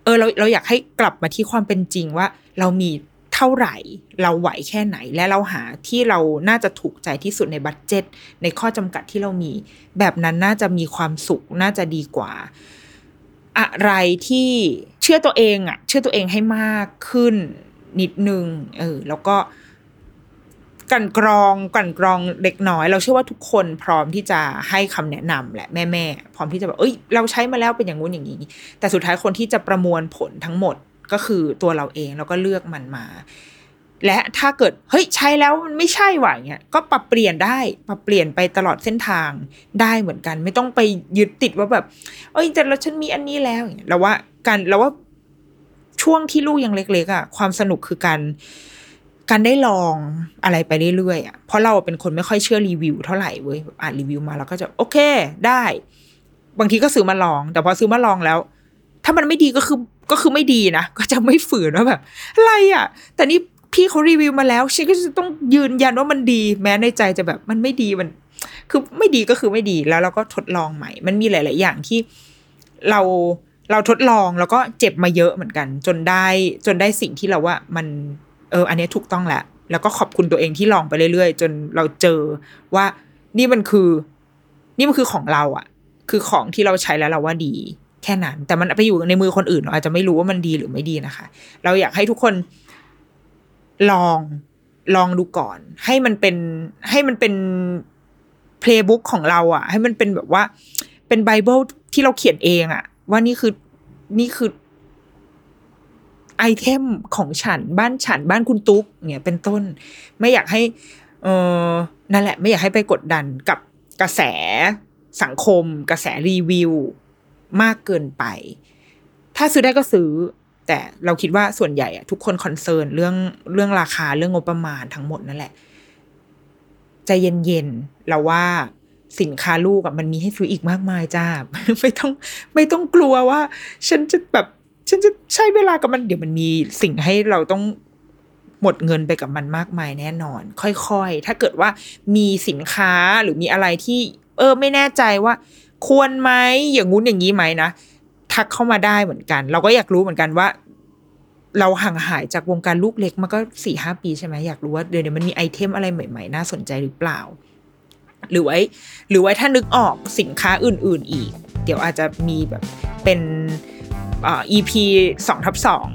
เออเราเราอยากให้กลับมาที่ความเป็นจริงว่า เรามี เท่าไหร่ เราไหวแค่ไหน และเราหาที่เราน่าจะถูกใจที่สุดในบัตเจ็ตในข้อจำกัดที่เรามี แบบนั้นน่าจะมีความสุขน่าจะดีกว่า อะไรที่เชื่อตัวเองอะเชื่อตัวเองให้มากขึ้นนิดนึงเออแล้วก็กันกรองกันกรองเล็กน้อย เราเชื่อว่าทุกคนพร้อมที่จะให้คำแนะนำแหละแม่แม่พร้อมที่จะแบบเอ้ย เราใช้มาแล้วเป็นอย่างงู้นอย่างนี้แต่สุดท้ายคนที่จะประมวลผลทั้งหมด ก็คือตัวเราเองแล้วก็เลือกมันมา และถ้าเกิดเฮ้ยใช้แล้วมันไม่ใช่ว่ะเงี้ยก็ปรับเปลี่ยนได้ปรับเปลี่ยนไปตลอดเส้นทางได้เหมือนกัน ไม่ต้องไปยึดติดว่าแบบ เอ้ยแต่เราฉันมีอันนี้แล้วเงี้ยเราว่าการเราว่าช่วงที่ลูกยังเล็กๆอะความสนุกคือการการได้ลองอะไรไปเรื่อยๆอะเพราะเราเป็นคนไม่ค่อยเชื่อรีวิวเท่าไหร่เว้ยอ่านรีวิวมาเราก็จะโอเคได้ บางทีก็ซื้อมาลอง แต่พอซื้อมาลองแล้ว ถ้ามันไม่ดีก็คือ ก็คือไม่ดีนะก็จะไม่ฝืนว่าแบบอะไรอะ แต่นี่พี่เขารีวิวมาแล้วฉันก็จะต้องยืนยันว่ามันดี แม้ในใจจะแบบมันไม่ดีมัน คือไม่ดีก็คือไม่ดีแล้วเราก็ทดลองใหม่ มันมีหลาย ๆ อย่างที่เราเราทดลองแล้วก็เจ็บมาเยอะเหมือนกัน จนได้จนได้สิ่งที่เราว่ามันเอออันนี้ถูกต้องแหละแล้วก็ขอบคุณตัวเองที่ลองไปเรื่อย ๆ จนเราเจอว่านี่มันคือ นี่มันคือของเราอะ คือของที่เราใช้แล้วเราว่าดี แค่นั้น แต่มันไปอยู่ในมือคนอื่นเราอาจจะไม่รู้ว่ามันดีหรือไม่ดีนะคะ เราอยากให้ทุกคนลองลองดูก่อน ให้มันเป็นให้มันเป็น playbook ของเราอะให้มันเป็นแบบว่า เป็นไบเบิลที่เราเขียนเองอะ ว่านี่คือนี่คือ item ของฉันบ้านฉันบ้านคุณตุ๊กเนี่ยเป็นต้น ไม่อยากให้ เออนั่นแหละ ไม่อยากให้ไปกดดันกับกระแสสังคม กระแสรีวิว มากเกินไป ถ้าซื้อได้ก็ซื้อ แต่เราคิดว่าส่วนใหญ่อะทุกคนคอนเซิร์นเรื่องเรื่องราคาเรื่องงบประมาณทั้งหมดนั่นแหละใจเย็นๆเราว่าสินค้าลูกอะมันมีให้ซื้ออีกมากมายจ้าไม่ต้องไม่ต้องกลัวว่า ฉันจะแบบฉันจะใช้เวลากับมันเดี๋ยวมันมีสิ่งให้เราต้องหมดเงินไปกับมันมากมายแน่นอน ค่อยๆ ถ้าเกิดว่ามีสินค้าหรือมีอะไรที่ เออ ไม่แน่ใจว่า ควรไหมอย่างงู้นอย่างนี้ไหมนะทักเข้ามาได้เหมือนกัน เราก็อยากรู้เหมือนกันว่า เราห่างหายจากวงการลูกเล็กมาก็สี่ห้าปีใช่ไหมอยากรู้ว่าเดี๋ยวมันมีไอเทมอะไรใหม่ๆ น่าสนใจหรือเปล่า หรือไว้ หรือไว้ถ้านึกออกสินค้าอื่น ๆ อีก เดี๋ยวอาจจะมีแบบเป็นอ่า EP สองทับสอง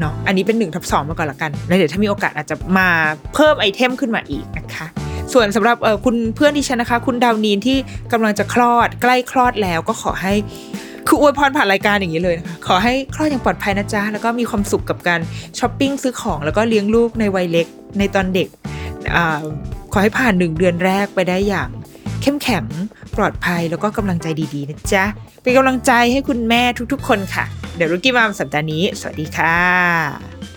เนาะอันนี้เป็นหนึ่งทับสองมาก่อนละกันแล้วเดี๋ยวถ้ามีโอกาสอาจจะมาเพิ่มไอเทมขึ้นมาอีกนะคะ ส่วนสำหรับคุณเพื่อนที่ฉันนะคะ คุณดาวนีนที่กำลังจะคลอดใกล้คลอดแล้วก็ขอให้คืออวยพรผ่านรายการอย่างนี้เลยนะคะขอให้คลอดอย่างปลอดภัยนะจ๊ะ แล้วก็มีความสุขกับการช้อปปิ้งซื้อของ แล้วก็เลี้ยงลูกในวัยเล็กในตอนเด็กอขอให้ผ่านหนึ่งเดือนแรกไปได้อย่างเข้มแข็งปลอดภัยแล้วก็กำลังใจดีๆนะจ๊ะ เป็นกำลังใจให้คุณแม่ทุกๆ คนค่ะ เดี๋ยวรุกี้มามสัปดาห์นี้ สวัสดีค่ะ